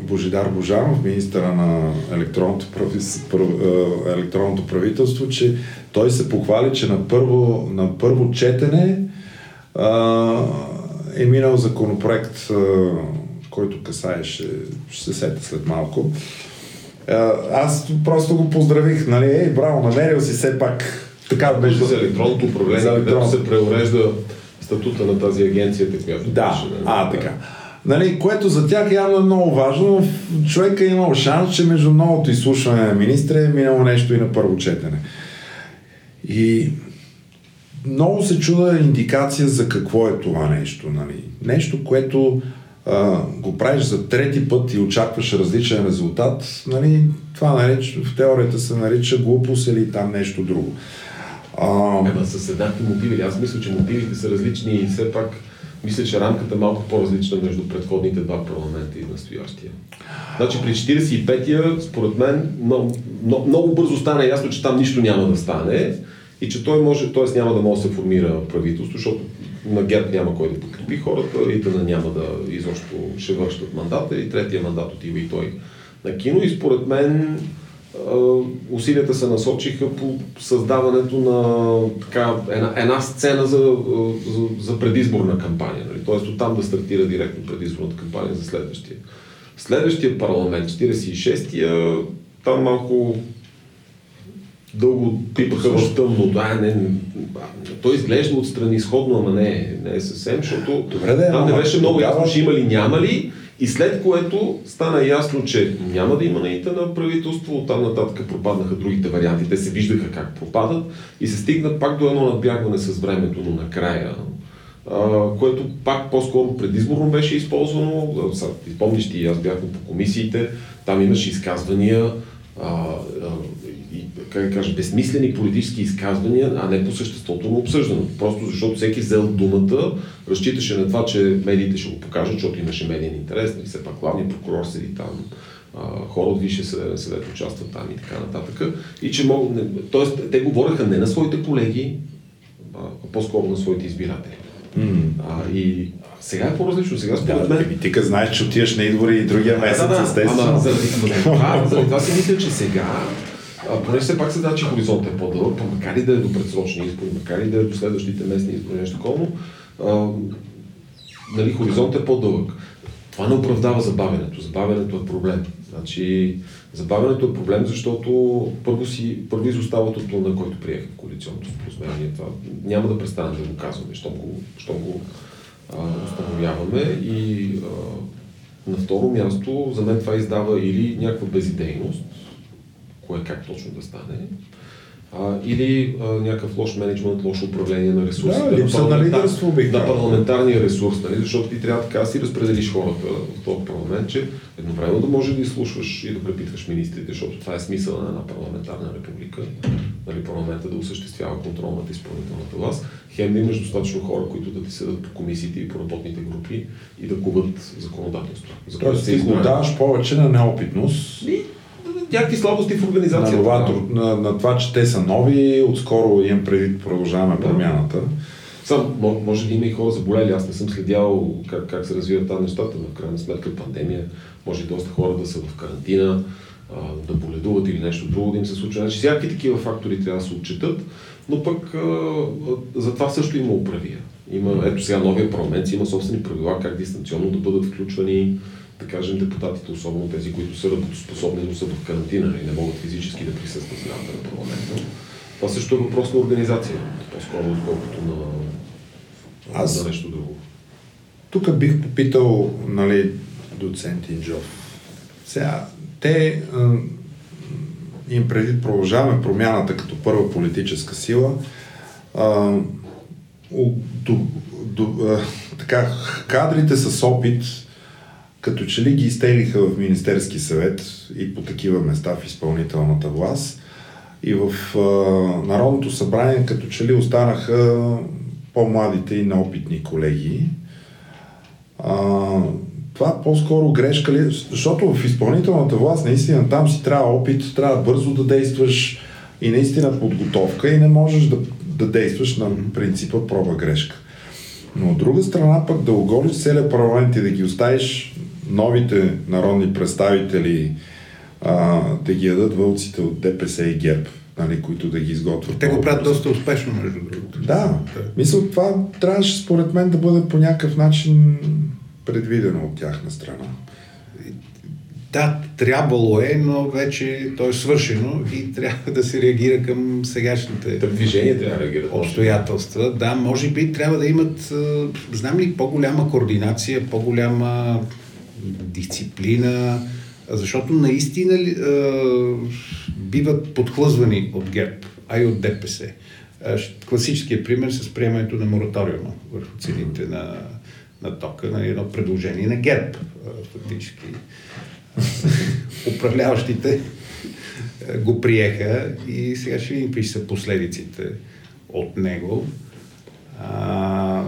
Божидар Божанов, министъра на електронното, прави, електронното правителство, че той се похвали, че на първо, на първо четене а, е минал законопроект, а, който касаеше, ще се сета след малко. А, аз просто го поздравих, нали, ей, браво, намерил си все пак така беше. За електронното управление, за електронното... се преурежда статута на тази агенцията, която да, беше. Да, а, така. Нали, което за тях явно е много важно. Човека е имал шанс, че между новото изслушване на министра е минало нещо и на първо четене. И много се чуда индикация за какво е това нещо. Нали. Нещо, което а, го правиш за трети път и очакваш различен резултат, нали, това нарич, в теорията се нарича глупост или там нещо друго. А... Ема с еднакви мотиви. Аз мисля, че мотивите са различни и все пак мисля, че рамката е малко по-различна между предходните два парламента и настоящия. Значи при 45-я, според мен, много, много, много бързо стана ясно, че там нищо няма да стане и че той може, т.е. няма да може да се формира правителство, защото на ГЕРБ няма кой да подкрепи хората, Итана няма да изобщо ще вършат мандата и третия мандат отива и той на кино и според мен усилията се насочиха по създаването на така, една, една сцена за, за, за предизборна кампания. Нали? Тоест оттам да стартира директно предизборната кампания за следващия. Следващия парламент, 46-я, там малко дълго пипаха в тъмното. А, не, той изглежда отстрани изходно, ама не, не е съвсем, защото Добре, да, там не беше много ясно, ще има ли, няма ли. И след което стана ясно, че няма да има наита на правителство, оттам нататък пропаднаха другите варианти, те се виждаха как пропадат и се стигна пак до едно надбягване с времето, но накрая, а, което пак по-скоро предизборно беше използвано. Помниш ти, аз бях по комисиите, там имаше изказвания а, и как да кажа, безсмислени политически изказвания, а не по съществото на обсъждането. Просто защото всеки взел думата, разчиташе на това, че медиите ще го покажат, защото имаше медиен интерес, нали, все пак главният прокурор седи там, хора от Висше съвет участват там и така нататък. И че могат, тоест, те говореха не на своите колеги, а по-скоро на своите избиратели. Mm. А, и сега е по-различно. Сега според мен... Да, ти знаеш, че отиваш на избори и другия месец, да, да, естествено. Ама заради, това, заради това си мисля, че сега а, поне все пак се да, че хоризонт е по-дълъг, макар и да е до предсрочни избори, макар и да е до следващите местни избори, нещо такова, нали, хоризонт е по-дълъг. Това не оправдава забавянето. Забавянето е проблем. Значи, забавянето е проблем, защото първо, си, първо изостават от плана, който приеха коалиционното споразумение. Това няма да престанем да го казваме, щом го, щом го а, установяваме. И а, на второ място, за мен това издава или някаква безидейност, кое как точно да стане, а, или а, някакъв лош менеджмент, лошо управление на ресурсите. Да, липса на лидерство бих На парламентарния ресурс, нали? защото ти трябва така да си разпределиш хората в този парламент, че едновременно да може да изслушваш и да препитваш министрите, защото това е смисъл на една парламентарна република, нали, парламента да осъществява контрол над изпълнителната власт. Хем да имаш достатъчно хора, които да ти седат по комисиите и по работните групи и да кубат законодателство. За Тоест ти го даваш повече на неопитност. И някакви слабости в организацията. На, новатор, на, на това, че те са нови, отскоро имам преди продължаваме да. промяната. Сам, може да има и хора заболели, аз не съм следял как, как се развиват тази нещата, в крайна сметка пандемия, може и доста хора да са в карантина, да боледуват или нещо друго да им се случва. Значи всякакви такива фактори трябва да се отчитат, но пък за това също има управия. Има, ето сега новия парламент има собствени правила как дистанционно да бъдат включвани да кажем, депутатите, особено тези, които са работоспособни, но са в карантина и не могат физически да присъстват в на парламента. Това също е въпрос на организация, по-скоро отколкото на, Аз... на нещо друго. Тук бих попитал, нали, доцент Инджов. Сега, те им преди продължаваме промяната като първа политическа сила. А, до, до, а, така, кадрите с опит като че ли ги изтеглиха в Министерски съвет и по такива места в изпълнителната власт. И в а, Народното събрание като че ли останаха по-младите и неопитни колеги. А, това по-скоро грешка ли? Защото в изпълнителната власт наистина там си трябва опит, трябва бързо да действаш и наистина подготовка и не можеш да, да действаш на принципа проба-грешка. Но от друга страна пък да оголиш целият парламент и да ги оставиш новите народни представители а, да ги ядат вълците от ДПС и ГЕРБ, нали, които да ги изготвят. Те го правят доста успешно, между другото. Да, мисля, това трябваше според мен да бъде по някакъв начин предвидено от тяхна страна. Да, трябвало е, но вече то е свършено и трябва да се реагира към сегашните Тъп движение трябва да реагира. обстоятелства. Да, може би трябва да имат, знам ли, по-голяма координация, по-голяма дисциплина, защото наистина е, биват подхлъзвани от ГЕРБ, а и от ДПС. Класическият пример с приемането на мораториума върху цените на, на тока, на едно предложение на ГЕРБ, фактически. Управляващите го приеха и сега ще видим какви са последиците от него. А,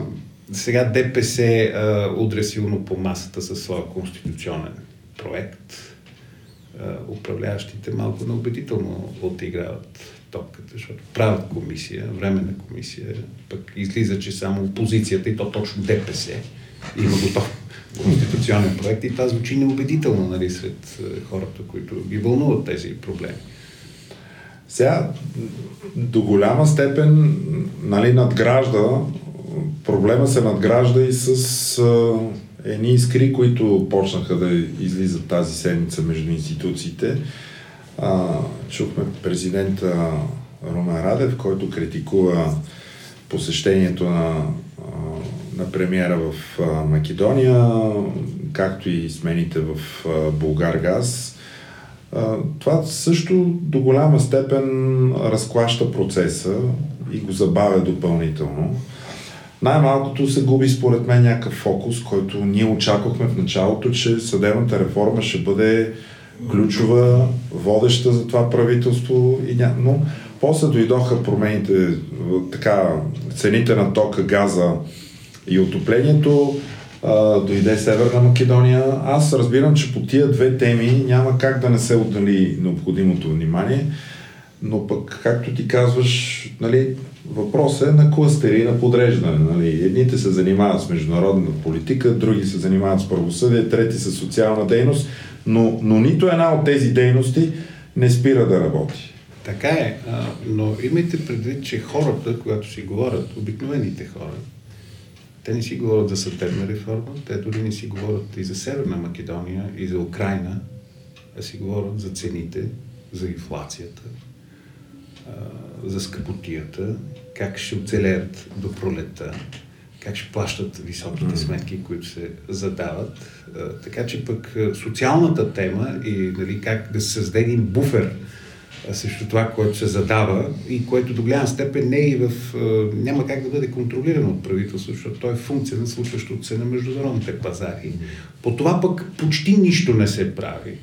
сега ДПС а, удря силно по масата със своя конституционен проект. А, управляващите малко неубедително отиграват топката, защото правят комисия, временна комисия, пък излиза, че само опозицията и то точно ДПС има готов конституционен проект и това звучи неубедително нали, сред хората, които ги вълнуват тези проблеми. Сега, до голяма степен нали, надгражда проблема се надгражда и с а, едни искри, които почнаха да излизат тази седмица между институциите. А, чухме президента Румен Радев, който критикува посещението на, на премиера в Македония, както и смените в Булгаргаз. Това също до голяма степен разклаща процеса и го забавя допълнително. Най-малкото се губи според мен някакъв фокус, който ние очаквахме в началото, че съдебната реформа ще бъде ключова, водеща за това правителство. И ня... Но после дойдоха промените, така, цените на тока, газа и отоплението, а, дойде Северна Македония. Аз разбирам, че по тия две теми няма как да не се отдали необходимото внимание, но пък, както ти казваш, нали, въпросът е на кластери, на подреждане. Нали. Едните се занимават с международна политика, други се занимават с правосъдие, трети с социална дейност, но, но нито една от тези дейности не спира да работи. Така е, но имайте предвид, че хората, когато си говорят, обикновените хора, те не си говорят за съдебна реформа, те дори не си говорят и за Северна Македония, и за Украина, а си говорят за цените, за инфлацията, за скъпотията, как ще оцелеят до пролета, как ще плащат високите сметки, които се задават. Така че пък социалната тема и нали, как да се създаде един буфер срещу това, което се задава и което до голяма степен не е и в... няма как да бъде контролирано от правителството, защото то е функция на случващото се на международните пазари. По това пък почти нищо не се прави.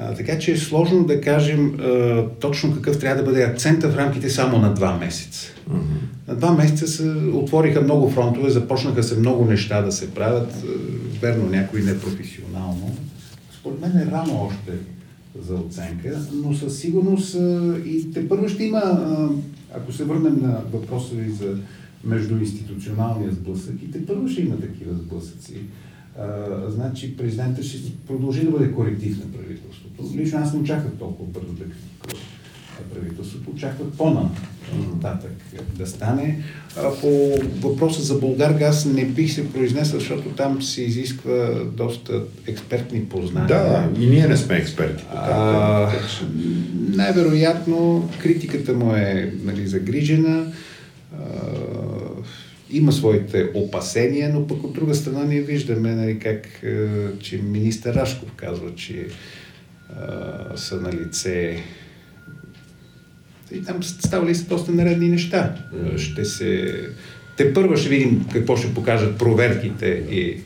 А, така че е сложно да кажем а, точно какъв трябва да бъде акцента в рамките само на два месеца. Mm-hmm. На два месеца се отвориха много фронтове, започнаха се много неща да се правят, верно някои непрофесионално. Според мен е рано още за оценка, но със сигурност и те първо ще има, ако се върнем на въпроса ви за междуинституционалния сблъсък, и те първо ще има такива сблъсъци. А, значи президента ще продължи да бъде коректив на правителството. Лично аз не очаквах толкова бързо да критикува правителството. Очакват по-нататък да стане. А по въпроса за Българ газ не бих се произнесъл, защото там се изисква доста експертни познания. Да, и ние не сме експерти. А, най-вероятно критиката му е нали, загрижена. А, има своите опасения, но пък от друга страна ние виждаме нали, как, че министър Рашков казва, че а, са на лице и там ставали са доста наредни неща. Ще се... Те първо ще видим какво ще покажат проверките и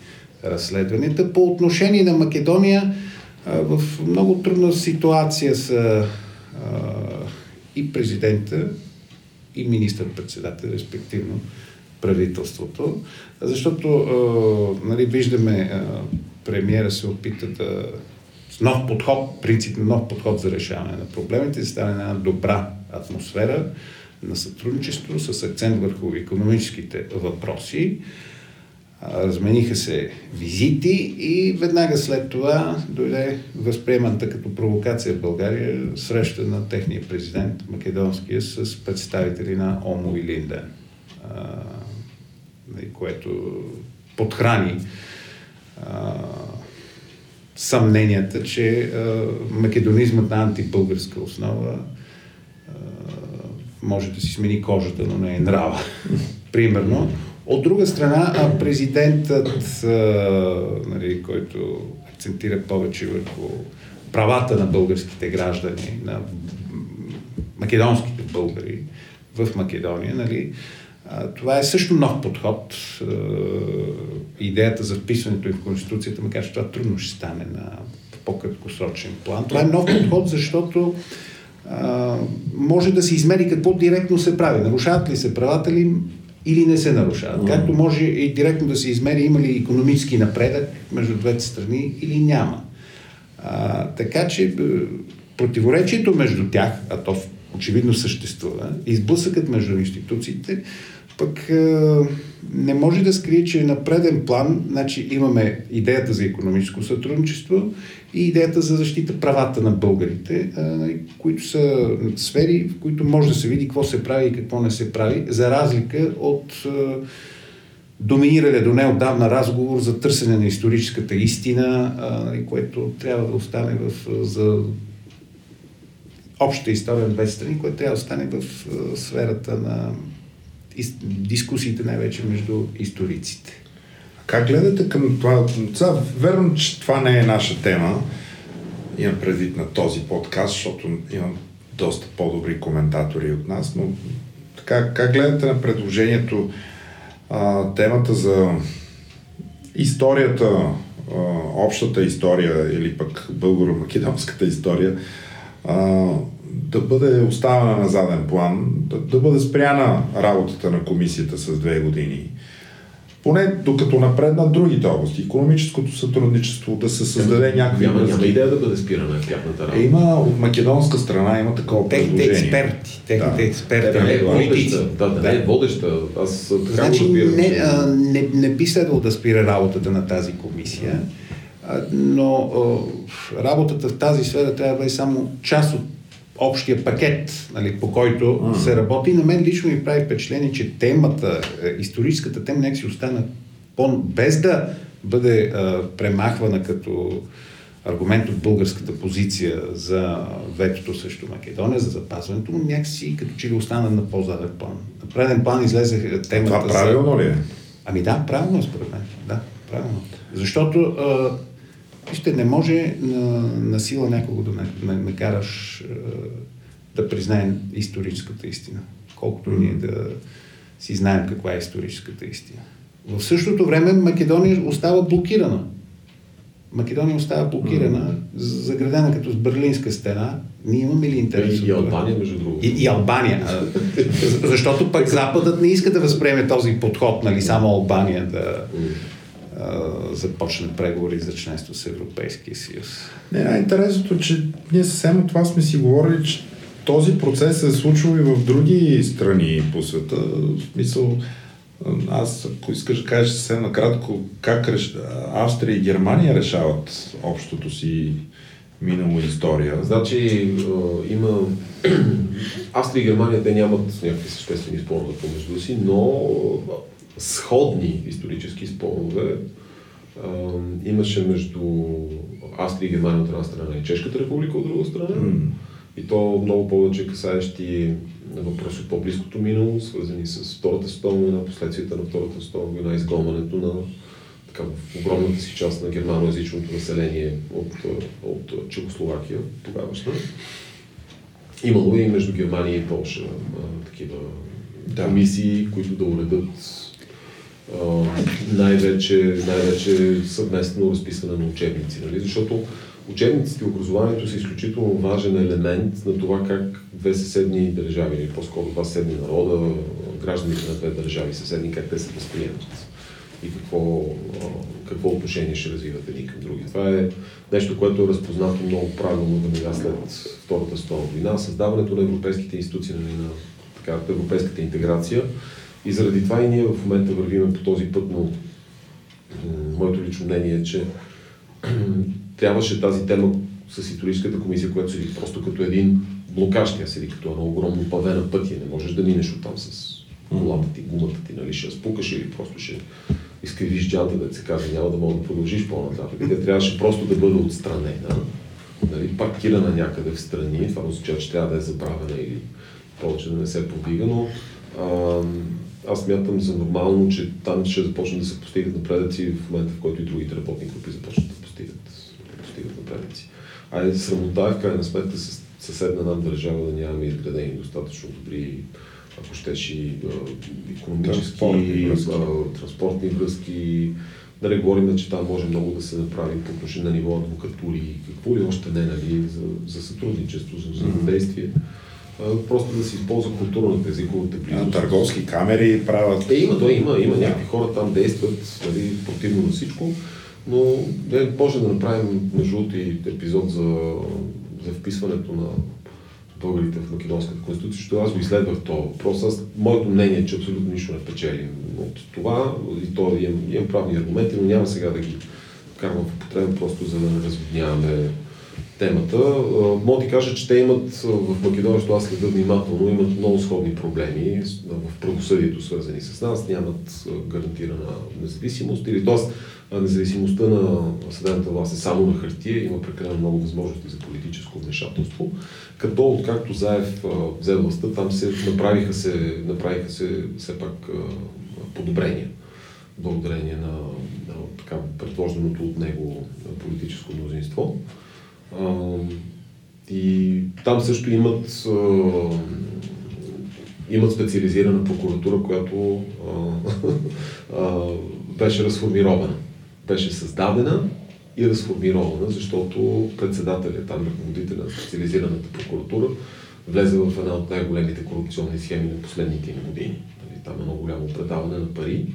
разследванията. По отношение на Македония, в много трудна ситуация са и президента, и министър-председател, респективно правителството, защото нали, виждаме премиера се опита да с нов подход, принцип на нов подход за решаване на проблемите, да стане една добра атмосфера на сътрудничество с акцент върху економическите въпроси. Размениха се визити и веднага след това дойде възприеманата като провокация в България среща на техния президент, македонския, с представители на ОМО и Линден, което подхрани съмненията, че македонизмът на антибългарска основа може да си смени кожата, но не е нрава. Примерно. От друга страна, президентът, нали, който акцентира повече върху правата на българските граждани, на македонските българи в Македония, нали, това е също нов подход. Идеята за вписването и в Конституцията, макар че това трудно ще стане на по-краткосрочен план. Това е нов подход, защото а, може да се измери какво директно се прави. Нарушават ли се правата ли или не се нарушават. Както може и директно да се измери има ли економически напредък между двете страни или няма. А, така че противоречието между тях, а то очевидно съществува, изблъсъкът между институциите, пък е, не може да скрие, че на преден план значи, имаме идеята за економическо сътрудничество и идеята за защита правата на българите, които са сфери, в които може да се види какво се прави и какво не се прави, за разлика от доминирали до неотдавна разговор за търсене на историческата истина, което трябва да остане в, за общата история на две страни, което трябва да остане в сферата на дискусиите най-вече между историците. Как гледате към това? Сега, верно, че това не е наша тема. Имам предвид на този подкаст, защото имам доста по-добри коментатори от нас, но така, как гледате на предложението а, темата за историята а, общата история или пък българо-македонската история а, да бъде оставена на заден план, да, да бъде спряна работата на комисията с две години поне докато напреднат другите области, економическото сътрудничество, да се създаде някакви няма, няма идея да бъде спирана тяхната работа. Е, има от македонска страна има такова Техните експерти, техните да. експерти, да, не, е политици. Да, да, да, не е водеща. Аз така значи, го разбирам. Не, а, не, не би следвало да спира работата на тази комисия, а, но а, работата в тази сфера трябва да бъде само част от общия пакет, нали, по който mm. се работи. На мен лично ми прави впечатление, че темата, е, историческата тема, нека си остана по, без да бъде а, премахвана като аргумент от българската позиция за ветото срещу Македония, за запазването му, някакси като че ли остана на по-заден план. На преден план излезе темата. Това правилно ли е? Ами да, правилно е според мен. Да, правилно. Защото а, Вижте, не може на, на сила някого да накараш е, да признаем историческата истина, колкото ние да си знаем каква е историческата истина. В същото време Македония остава блокирана. Македония остава блокирана, заградена като с Берлинска стена. Ние имаме ли интерес? И, и Албания, между другото. И, и Албания. Защото пък Западът не иска да възприеме този подход, нали, само Албания да, започне преговори за членство с Европейския съюз. Не, най-интересното, че ние съвсем от това сме си говорили, че този процес се е случвал и в други страни по света. В смисъл, аз, ако искаш да кажеш съвсем накратко, как реш... Австрия и Германия решават общото си минало история. Значи има... Австрия и Германия, те нямат някакви съществени спорове помежду си, но сходни исторически спорове имаше между Австрия и Германия от една страна и Чешката република от друга страна. Mm. И то много повече касаещи въпроси от по-близкото минало, свързани с Втората световна война, последствията на Втората световна война, изгонването на така, в огромната си част на германоязичното население от, от Чехословакия, тогавашна. Имало и между Германия и Польша такива да. комисии, които да уредат най-вече, най-вече съвместно разписване на учебници. Нали? Защото учебниците и образованието са изключително важен елемент на това как две съседни държави, или по-скоро два съседни народа, гражданите на две държави съседни, как те се възприемат и какво, какво отношение ще развиват едни към други. Това е нещо, което е разпознато много правилно веднага след Втората световна война, създаването на европейските институции, нали, на така, европейската интеграция и заради това и ние в момента вървиме по този път, но моето лично мнение е, че трябваше тази тема с историческата комисия, която седи просто като един блокаж, тя седи като едно огромно паве на пътя. Не можеш да минеш оттам с колата ти, гумата ти, нали, ще спукаш или просто ще изкривиш джанта, да се каже, няма да мога да продължиш по-нататък. Тя трябваше просто да бъде отстранена, нали, паркирана някъде в страни, това означава, че трябва да е забравена или повече да не се повдига, но а, аз мятам за нормално, че там ще започнат да се постигат напредъци в момента, в който и другите работни групи започнат да постигат, да постигат напредъци. А е срамота в крайна сметка с съседна нам държава да нямаме изградени достатъчно добри, ако щеш и економически, транспортни връзки. транспортни връзки. Да не говорим, че там може много да се направи по отношение на ниво адвокатури, какво ли още не, нали, за, за сътрудничество, за взаимодействие. Mm-hmm просто да се използва културната езиковата близост. Търговски камери правят. Е, има, да, има, има. Някакви хора там действат нали, противно на всичко, но не, може да направим между и епизод за, за вписването на българите в Македонската конституция, защото аз го изследвах това въпрос. Аз, моето мнение е, че абсолютно нищо не печелим от това и то имам, имам правни аргументи, но няма сега да ги карвам в употреба, просто за да не разводняваме темата. Мога ти кажа, че те имат в Македония, защото аз следа внимателно, имат много сходни проблеми в правосъдието, свързани с нас. Нямат гарантирана независимост или т.е. независимостта на съдебната власт е само на хартия, има прекалено много възможности за политическо вмешателство. Като откакто Заев взе властта, там се направиха се, направиха се все пак подобрения благодарение на, на така предложеното от него политическо мнозинство. И там също имат, имат специализирана прокуратура, която беше разформирована. беше създадена и разформирована, защото председателят, там ръководителя на специализираната прокуратура, влезе в една от най-големите корупционни схеми на последните години. Нали, там е много голямо предаване на пари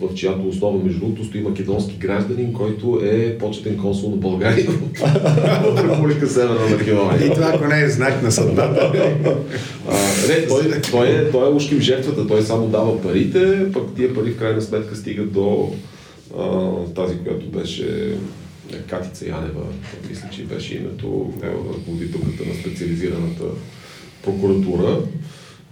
в чиято основа, между другото, стои македонски гражданин, който е почетен консул на България в Република Северна Македония. И това, ако не е знак на съдбата. не, той, той, е, той е ушким жертвата, той само дава парите, пък тия пари в крайна сметка стигат до а, тази, която беше е, Катица Янева, мисля, че беше името, ръководителката на специализираната прокуратура.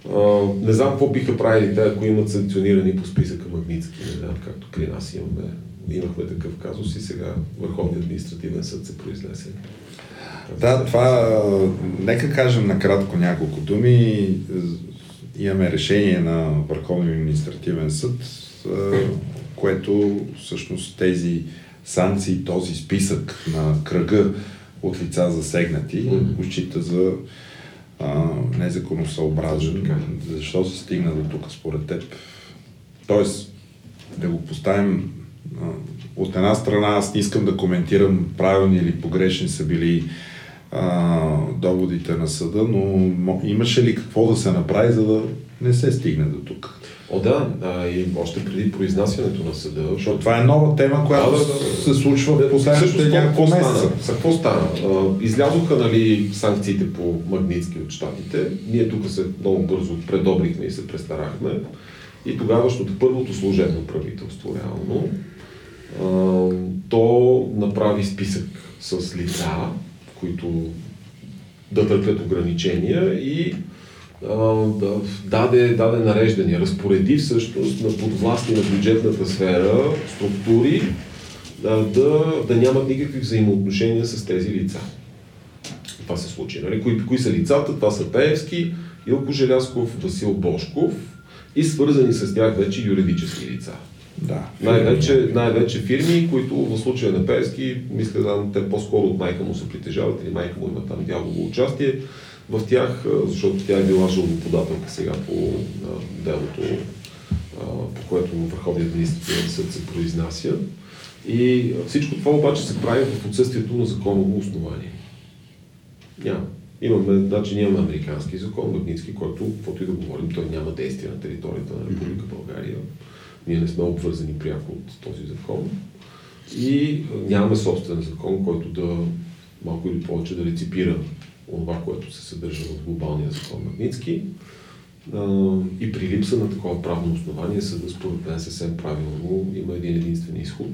Uh, не знам какво биха правили те, ако имат санкционирани по списъка Магницки. Не знам, както при нас имаме, имахме такъв казус и сега Върховният административен съд се произнесе. Да, това, нека кажем накратко няколко думи. Имаме решение на Върховния административен съд, което всъщност тези санкции, този списък на кръга от лица засегнати, mm-hmm. го счита за а, незаконосъобразен. Защо се стигна до тук според теб? Тоест, да го поставим а, от една страна, аз не искам да коментирам правилни или погрешни са били а, доводите на съда, но имаше ли какво да се направи, за да не се стигне до тук? О, да, а, и още преди произнасянето на съда. Защото това е нова тема, която да, да, да. се случва в последните няколко месеца. Какво стана? А, излязоха нали, санкциите по Магнитски от щатите. Ние тук се много бързо предобрихме и се престарахме. И тогаващото първото служебно правителство, реално, а, то направи списък с лица, които да търпят ограничения и да, даде, даде нареждания, разпореди всъщност на подвластни на бюджетната сфера структури да, да, да нямат никакви взаимоотношения с тези лица. Това се случи. Нали? Кои, кои са лицата? Това са Пеевски, Илко Желясков, Васил Бошков и свързани с тях вече юридически лица. Да. Най-вече, най-вече фирми, които в случая на Пеевски, мисля, да, те по-скоро от майка му се притежават или майка му има там дялово участие в тях, защото тя е била жалбоподателка сега по делото, по което Върховният административен съд се произнася. И всичко това обаче се прави в отсъствието на законово основание. Няма. Имаме, значи ние имаме американски закон, Магнитски, който, каквото и да говорим, той няма действие на територията на Република България. Ние не сме обвързани пряко от този закон. И нямаме собствен закон, който да малко или повече да реципира това, което се съдържа в глобалния закон Магницки. И при липса на такова правно основание съда според мен съвсем правилно има един единствен изход,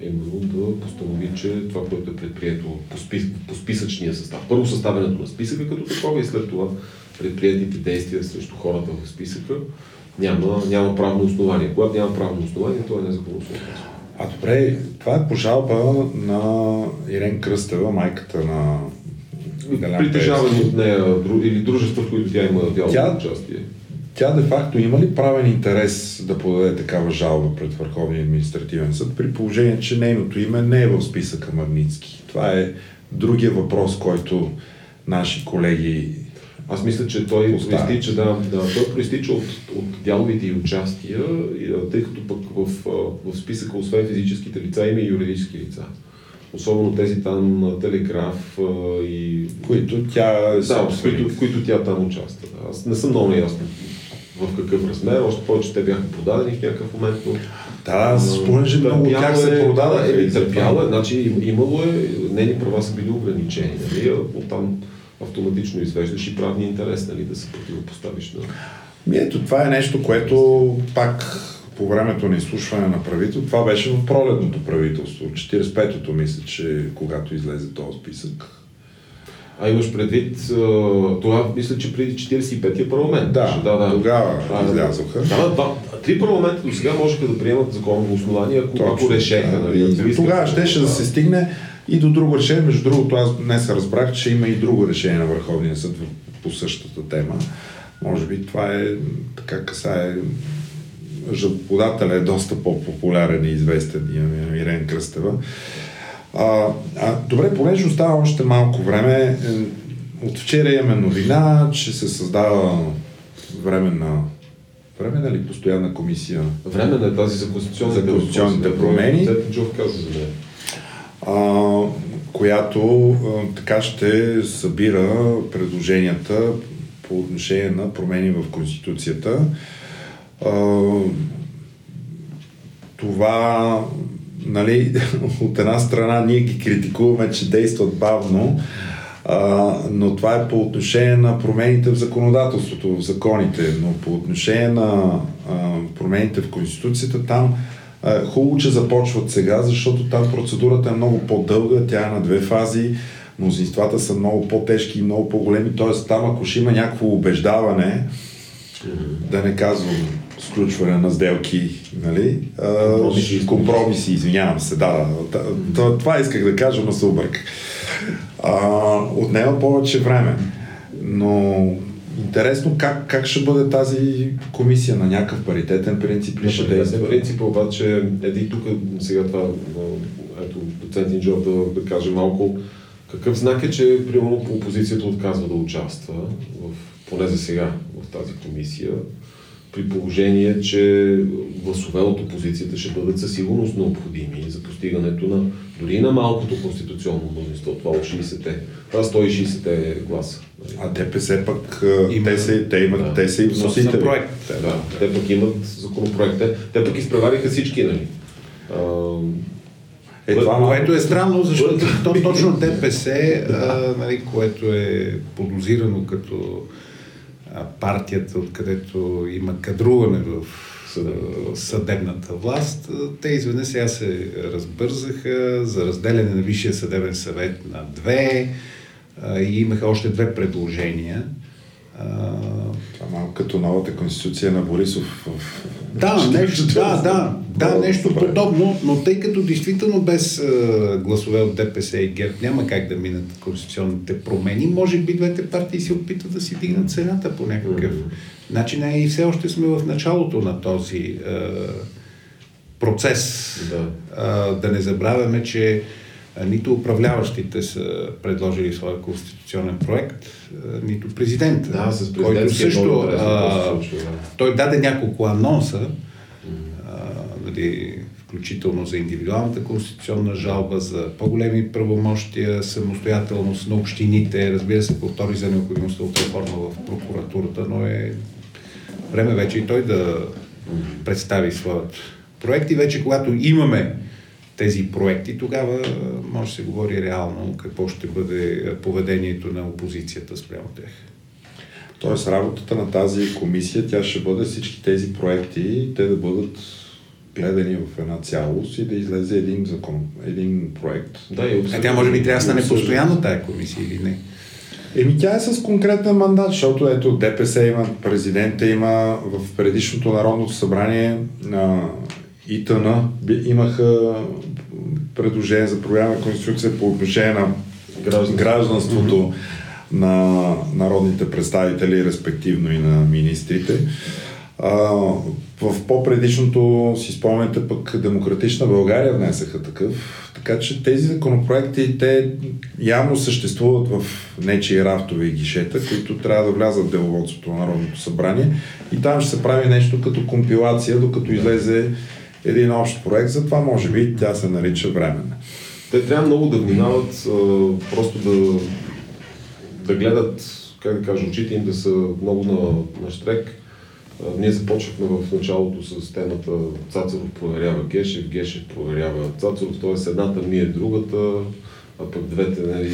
именно да постанови, че това, което е предприето по, спис... по списъчния състав, първо съставянето на списъка като такова и след това предприятите действия срещу хората в списъка, няма, няма правно основание. Когато няма правно основание, то е незаконосъобразно. А добре, това е пожалба на Ирен Кръстева, майката на притежавани от нея или дружества, в които тя има дялово участие. Тя де-факто има ли правен интерес да подаде такава жалба пред Върховния административен съд, при положение, че нейното име не е в списъка Магницки? Това е другия въпрос, който наши колеги аз мисля, че той проистича, да, да, той проистича от, от дяловите и участия, тъй като пък в, в списъка, освен физическите лица, има и юридически лица особено тези там на Телеграф и... Които тя е Да, в които, в които тя там участва. Да. Аз не съм много ясно в какъв размер, още повече те бяха продадени в някакъв момент. Но... Да, спомням, че много от тях се е, продадаха. Е, търпяло е, значи имало е, нейни права са били ограничени, нали? Оттам автоматично извеждаш и правния интерес, нали, да се противопоставиш на... Ми ето, това е нещо, което пак по времето на изслушване на правителство, това беше в пролетното правителство, 45-то мисля, че когато излезе този списък. А имаш предвид, това мисля, че преди 45-я парламент. Да, да, да. тогава а, излязоха. Да, два, три парламента до сега можеха да приемат законово основание, ако, Точно, ако решеха. Да, нали, тогава щеше да се стигне и до друго решение. Между другото, аз днес разбрах, че има и друго решение на Върховния съд по същата тема. Може би това е така касае жалбоподателя е доста по-популярен и известен, имаме Ирен Кръстева. А, а, добре, понеже остава още малко време, е, от вчера имаме новина, че се създава временна временна или постоянна комисия? Временна е тази за конституционните, За конституционните промени. Джов каза за нея. а, която а, така ще събира предложенията по отношение на промени в Конституцията. А, това, нали, от една страна ние ги критикуваме, че действат бавно, а, но това е по отношение на промените в законодателството, в законите, но по отношение на а, промените в Конституцията, там а, хубаво, че започват сега, защото там процедурата е много по-дълга, тя е на две фази, мнозинствата са много по-тежки и много по-големи, т.е. там ако ще има някакво убеждаване, да не казвам сключване на сделки, нали? Компромиси. компромиси, извинявам се, да, да. Това исках да кажа, но се обърках. Отнема повече време. Но интересно как, как ще бъде тази комисия на някакъв паритетен принцип ли ще действа. принцип обаче, еди тук сега това, ето доцент Инджов да, да каже малко, какъв знак е, че примерно опозицията отказва да участва, в, поне за сега, в тази комисия, при положение, че гласове от опозицията ще бъдат със сигурност необходими за постигането на дори на малкото конституционно мнозинство, това от 60-те, това 160-те гласа. А ДПС пък, Има- те, са, те, имат, Да. те са и вносители. проект. Да, те пък имат законопроект. Те, те пък изпревариха всички, нали? А, Е, това Което е странно, защото то, точно ДПС, а, нали, което е подозирано като партията, откъдето има кадруване в Съдебната власт, те изведнъж сега се разбързаха за разделяне на Висшия съдебен съвет на две и имаха още две предложения. Това малко като новата конституция на Борисов. в- Да, нещо, да, да, да, нещо подобно, но тъй като действително без е, гласове от ДПС и ГЕРБ няма как да минат конституционните промени, може би двете партии се опитват да си дигнат цената по някакъв начин. А и все още сме в началото на този е, процес. Да. А, да не забравяме, че нито управляващите са предложили своя конституционен проект, нито президента, Да, с който също интересно а, той даде няколко анонса, а, нали, включително за индивидуалната конституционна жалба, за по-големи правомощия, самостоятелност на общините, разбира се, повтори за необходимостта от реформа в прокуратурата, но е време вече и той да представи своят проект. И вече когато имаме тези проекти, тогава а, може да се говори реално какво ще бъде а, поведението на опозицията спрямо тях. Тоест работата на тази комисия, тя ще бъде всички тези проекти, те да бъдат гледани в една цялост и да излезе един закон, един проект. Да, и А тя може би трябва да стане обсъжда. постоянно тая комисия или не? Еми тя е с конкретен мандат, защото ето ДПС има, президента има, в предишното Народното събрание на ИТН имаха предложение за програма на Конституция по отношение на Гражданство. гражданството на народните представители, респективно и на министрите. А, в по-предишното си спомняте пък Демократична България внесаха такъв. Така че тези законопроекти, те явно съществуват в нечии рафтове и гишета, които трябва да влязат в деловодството на Народното събрание и там ще се прави нещо като компилация, докато излезе един общ проект, затова може би тя се нарича временна. Те трябва много да внимават, просто да, да гледат, как да кажа, очите им да са много на, на штрек. Ние започнахме в началото с темата Цацаров проверява Гешев, Гешев проверява Цацаров, т.е. едната ми е другата, а пък двете, нали,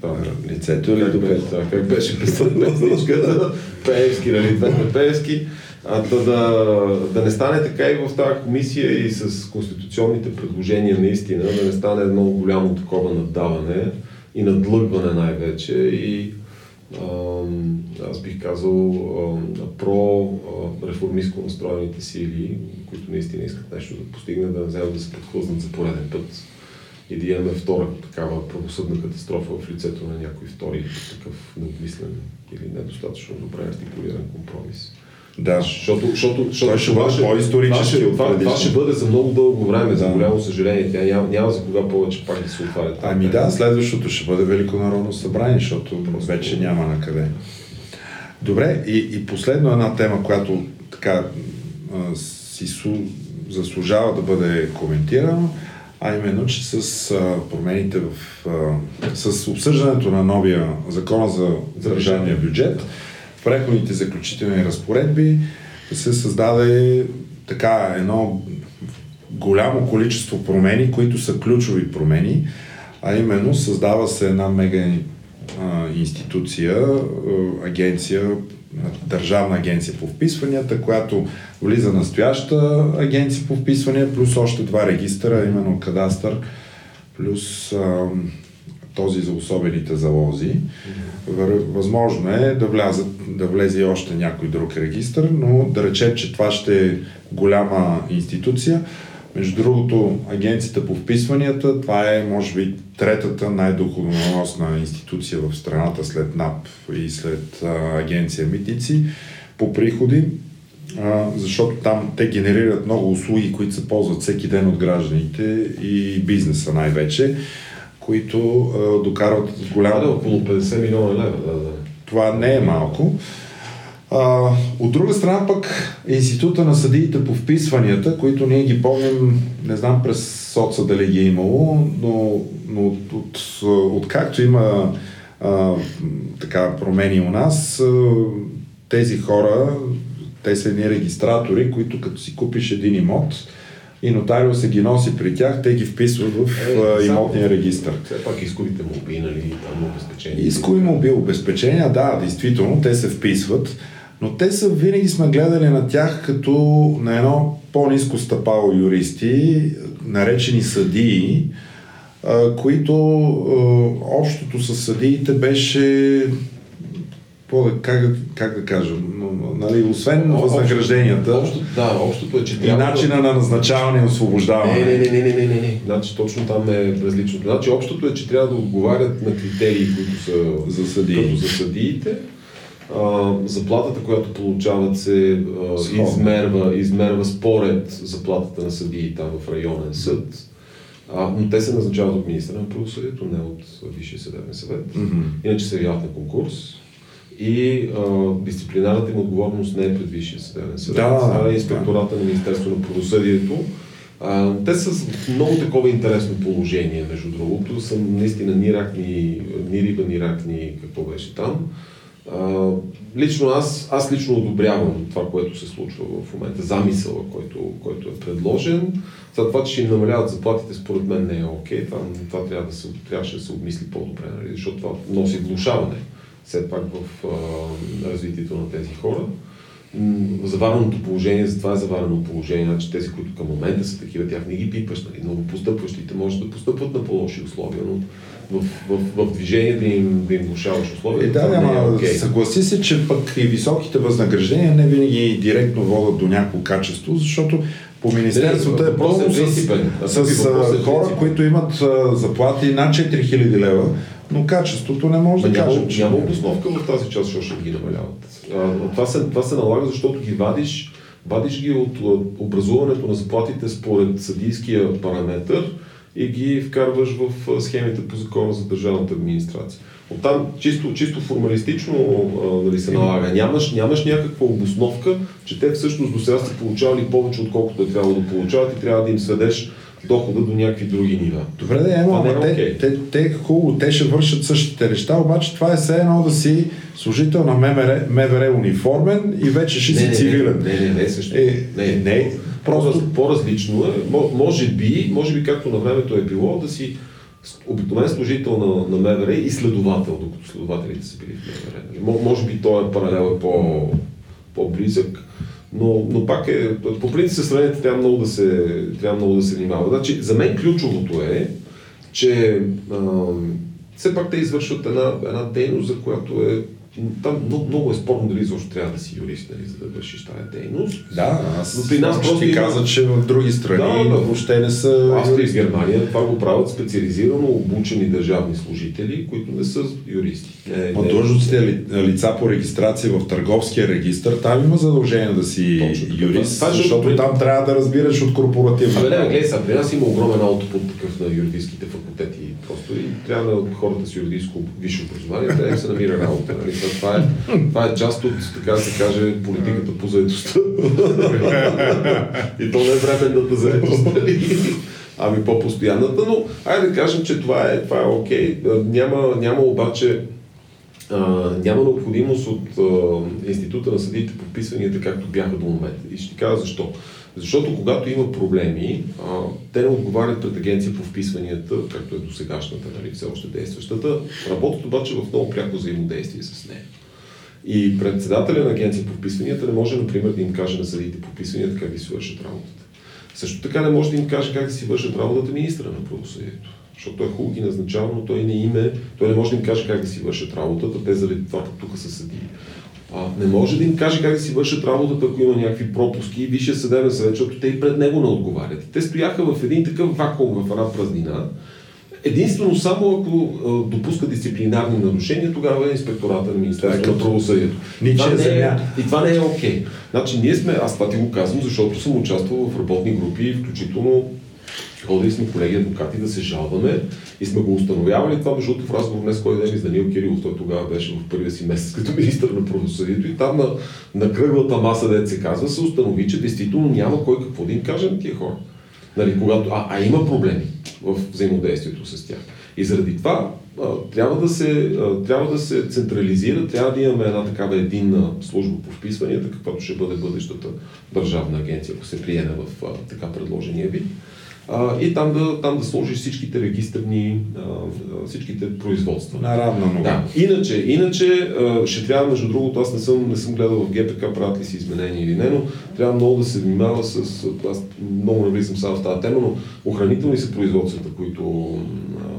там, Лицето дупето? беше, да, как беше песничката, Пеевски, нали, двете Пеевски. А, да, да, да не стане така и в тази комисия и с конституционните предложения наистина, да не стане едно голямо такова наддаване и надлъгване най-вече и ам, аз бих казал про-реформистко настроените сили, които наистина искат нещо да постигнат, да не вземат да се подхлъзнат за пореден път и да имаме втора такава правосъдна катастрофа в лицето на някой втори такъв необмислен или недостатъчно добре артикулиран компромис. Да, Защото, защото, защото Той ще това по-исторически това ще- Това, това ще бъде за много дълго време, за Да. голямо съжаление. Тя няма, няма за кога повече пак да се отваря. Ами да, следващото ще бъде Велико народно събрание, защото вече няма на къде. Добре, и, и последно една тема, която така а, си су, заслужава да бъде коментирано, а именно, че с а, промените в... А, с обсъждането на новия закон за държавния бюджет, в преходните заключителни разпоредби се създаде така едно голямо количество промени, които са ключови промени, а именно създава се една мега институция, агенция, държавна агенция по вписванията, която влиза настояща агенция по вписвания, плюс още два регистъра, именно кадастър, плюс този за особените залози. Възможно е да, влязат, да влезе още някой друг регистр, но да речем, че това ще е голяма институция. Между другото, агенцията по вписванията, това е, може би, третата най-доходоносна институция в страната след НАП и след а, агенция Митници по приходи, а, защото там те генерират много услуги, които се ползват всеки ден от гражданите и бизнеса най-вече, които а, докарват голямо... Да, около 50 милиона лева, да, да. Това не е малко. А, от друга страна пък Института на съдиите по вписванията, които ние ги помним, не знам през соца дали ги е имало, но, но от, от, от както има а, така промени у нас, а, тези хора, те са едни регистратори, които като си купиш един имот, и нотариус се ги носи при тях, те ги вписват в е, имотния регистр. Все пак исковите молби, нали, там обезпечения. Искови молби, обезпечения, да, действително, те се вписват, но те са винаги сме гледали на тях като на едно по-низко стъпало юристи, наречени съдии, които общото с съдиите беше по, как, как да кажа, нали, освен О, възнагражденията общо, да, общото е, че и начина на назначаване и освобождаване. Не, не, не, не, не, не, не. Значи точно там е различното. Значи общото е, че трябва да отговарят на критерии, които са за, съдии. като за съдиите. А, заплатата, която получават се а, измерва, измерва според заплатата на съдии там в районен съд. А, но те се назначават от министра на правосъдието, не от Висшия съдебен съвет. Mm-hmm. Иначе се явяват на конкурс и а, дисциплинарната им отговорност не е пред Висшия съдебен съвет, да, а е инспектората да. на Министерство на правосъдието. А, те са в много такова интересно положение, между другото. Са наистина ни рак, ни, ни риба, ни рак, ни какво беше там. А, лично аз, аз лично одобрявам това, което се случва в момента, замисъла, който, който е предложен. За това, че им намаляват заплатите, според мен не е окей. Okay. Това, това трябва да се, трябваше да се обмисли по-добре, нали? защото това носи влушаване все пак в а, развитието на тези хора. Завареното положение, затова е заварено положение, значи тези, които към момента са такива, тях не ги пипаш, нали? новопостъпващите може да постъпват на по-лоши условия, но в, в, в движение да им, да им влушаваш условия. Е, да, да, е okay. съгласи се, че пък и високите възнаграждения не винаги директно водят до някакво качество, защото по Министерството е пълно с, с, с хора, които имат заплати над 4000 лева, но качеството не може да няма, кажем, че... Няма обосновка в тази част, защото ще ги намаляват. А, това, се, това се налага, защото ги вадиш, вадиш ги от, от образуването на заплатите според съдийския параметр и ги вкарваш в схемите по закона за държавната администрация. Оттам чисто, чисто формалистично нали, се налага. Нямаш, нямаш някаква обосновка, че те всъщност до сега са получавали повече, отколкото е трябвало да получават и трябва да им сведеш дохода до някакви други нива. Добре, да, ема, е те, okay. те, те, хубаво, те ще вършат същите неща, обаче това е все едно да си служител на МВР, МВР униформен и вече ще си цивилен. Не, не, не, не, също. Е, не, не, просто по-различно е. Може би, може би както на времето е било, да си обикновен служител на, на МВР и следовател, докато следователите са били в МВР. Може би този паралел е по, по-близък. Но, но пак е, по принцип сравнението трябва много да се, трябва много да се внимава. Значи, за мен ключовото е, че а, все пак те извършват една, една дейност, за която е там много, много е спорно дали изобщо трябва да си юрист, нали, за да вършиш тази дейност. Да, аз Но при нас просто ти има... каза, че в други страни да, да, въобще не са Австрия и Германия това го правят специализирано обучени държавни служители, които не са юристи. Не, Но длъжностите лица по регистрация в търговския регистр, там има задължение да си Точно, юрист, това, защото при... там трябва да разбираш от корпоративна. Абе, не, гледай при нас има огромен аутопут такъв на юридическите факултети просто и трябва да хората с юридическо висше образование, трябва да се намира работа. Нали? Това е, това е част от, така да се каже, политиката по заедостта. И то не е временната заедост, нали? ами по-постоянната, но айде да кажем, че това е, това е окей. Няма, няма обаче а, няма необходимост от а, Института на съдиите по вписванията, както бяха до момента. И ще кажа защо. Защото когато има проблеми, а, те не отговарят пред агенция по вписванията, както е до сегашната, нали, все още действащата, работят обаче в много пряко взаимодействие с нея. И председателя на агенция по вписванията не може, например, да им каже на съдиите по вписванията как да си вършат работата. Също така не може да им каже как да си вършат работата министра на правосъдието. Защото той е хубаво ги назначава, но той не име, той не може да им каже как да си вършат работата, те заради това тук са съдии. А, не може да им каже как да си вършат работата, ако има някакви пропуски и Висшия съдебен съвет, защото те и пред него не отговарят. И те стояха в един такъв вакуум, в една празнина. Единствено само ако а, допуска дисциплинарни нарушения, тогава е инспектората на Министерството на правосъдието. Ниче е, земя. и това не е окей. Okay. Значи ние сме, аз това ти го казвам, защото съм участвал в работни групи, включително ходили сме колеги адвокати да се жалваме и сме го установявали това, между в разговор днес, кой ден и с Данил Кирилов, той тогава беше в първия си месец като министър на правосъдието и там на, на кръглата маса, дете се казва, се установи, че действително няма кой какво да им каже на тия хора. Нали, когато, а, а има проблеми в взаимодействието с тях. И заради това а, трябва, да се, а, трябва да се централизира, трябва да имаме една такава единна служба по вписванията, каквато ще бъде бъдещата държавна агенция, ако се приеме в а, така предложения вид а, и там да, там да сложиш всичките регистрни, а, всичките производства. На равна нога. Да. Иначе, иначе а, ще трябва, между другото, аз не съм, не съм гледал в ГПК, правят ли си изменения или не, но трябва много да се внимава с, аз много не влизам само в тази тема, но охранителни са производствата, които, а,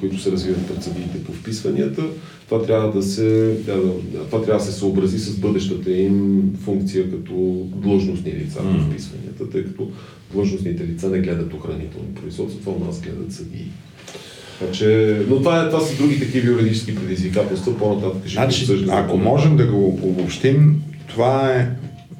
които се развиват пред съдиите по вписванията. Това трябва да се, да, това трябва да се съобрази с бъдещата им функция като длъжностни лица по вписванията, тъй като длъжностните лица не гледат охранителни производства, това у нас гледат съдии. Че, но това, е, това са други такива юридически предизвикателства, по-нататък ще значи, Ако можем да го обобщим, това е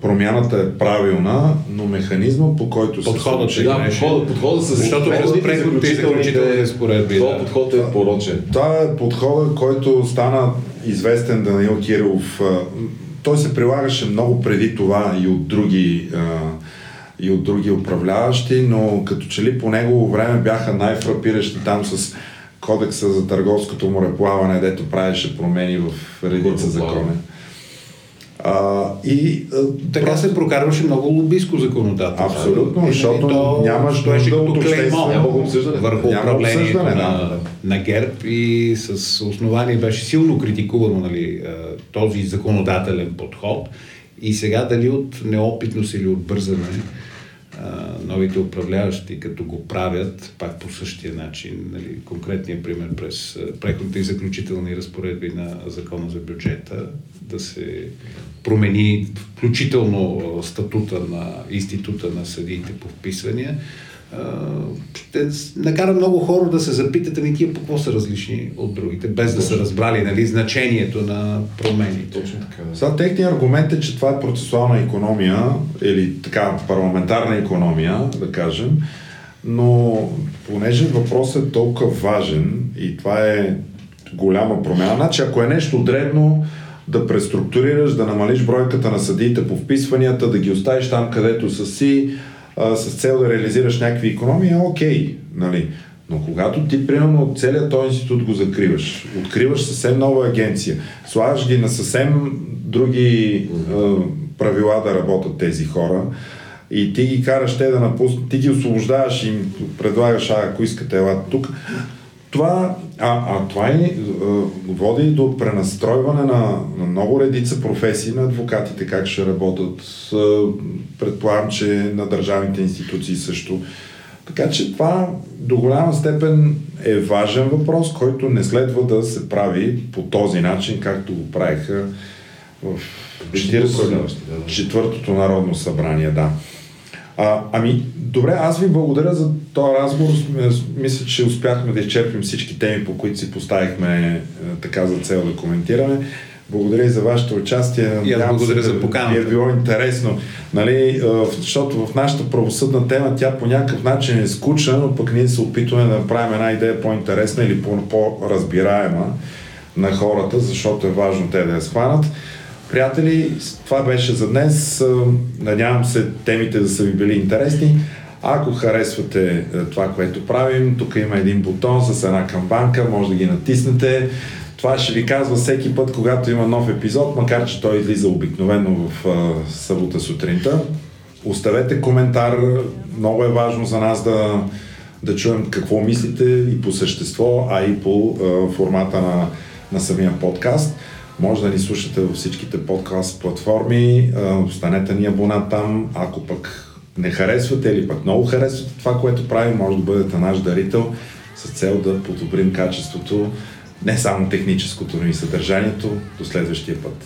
промяната е правилна, но механизма по който подходът се да, подходът, подходът с Защото през преходните и заключителни разпоредби. Това да. подход е порочен. Това е подходът, който стана известен Даниил Кирилов. Той се прилагаше много преди това и от други и от други управляващи, но като че ли по негово време бяха най-фрапиращи там с кодекса за търговското мореплаване, дето правеше промени в редица закони. А, и, а, така просто... се прокарваше много лобиско законодателство. Абсолютно, защото то, нямаш нужда от клеймо върху няма управлението на, да. на ГЕРБ и с основание беше силно критикувано нали, този законодателен подход. И сега дали от неопитност или от бързане новите управляващи, като го правят, пак по същия начин, нали, конкретния пример през преходните и заключителни разпоредби на закона за бюджета, да се промени включително статута на института на съдиите по вписвания, ще накара много хора да се запитат, ами тия по какво са различни от другите, без да са разбрали нали, значението на промени. Точно така. Да. Сега техният аргумент е, че това е процесуална економия или така парламентарна економия, да кажем, но понеже въпросът е толкова важен и това е голяма промяна, значи ако е нещо дребно, да преструктурираш, да намалиш бройката на съдиите по вписванията, да ги оставиш там, където са си, а, с цел да реализираш някакви економии, е окей. Нали? Но когато ти, примерно, целият този институт го закриваш, откриваш съвсем нова агенция, слагаш ги на съвсем други а, правила да работят тези хора и ти ги караш те да напуснат, ти ги освобождаваш и им предлагаш, а ако искате, ела тук, това, а, а това е, води до пренастройване на, на много редица професии на адвокатите, как ще работят. Предполагам, че на държавните институции също. Така че това до голяма степен е важен въпрос, който не следва да се прави по този начин, както го правиха в 44-то народно събрание. Да. А, ами, добре, аз ви благодаря за този разговор. Мисля, че успяхме да изчерпим всички теми, по които си поставихме е, така за цел да коментираме. Благодаря и за вашето участие. И аз благодаря за поканата. е било интересно, нали, е, защото в нашата правосъдна тема тя по някакъв начин е скучна, но пък ние се опитваме да направим една идея по-интересна или по-разбираема. на хората, защото е важно те да я схванат. Приятели, това беше за днес. Надявам се темите да са ви били интересни. Ако харесвате е, това, което правим, тук има един бутон с една камбанка, може да ги натиснете. Това ще ви казва всеки път, когато има нов епизод, макар че той излиза обикновено в събота сутринта. Оставете коментар, много е важно за нас да, да чуем какво мислите и по същество, а и по а, формата на, на самия подкаст. Може да ни слушате във всичките подкаст платформи, а, станете ни абонат там, ако пък не харесвате или пък много харесвате това, което правим, може да бъдете наш дарител с цел да подобрим качеството, не само техническото, но и съдържанието. До следващия път.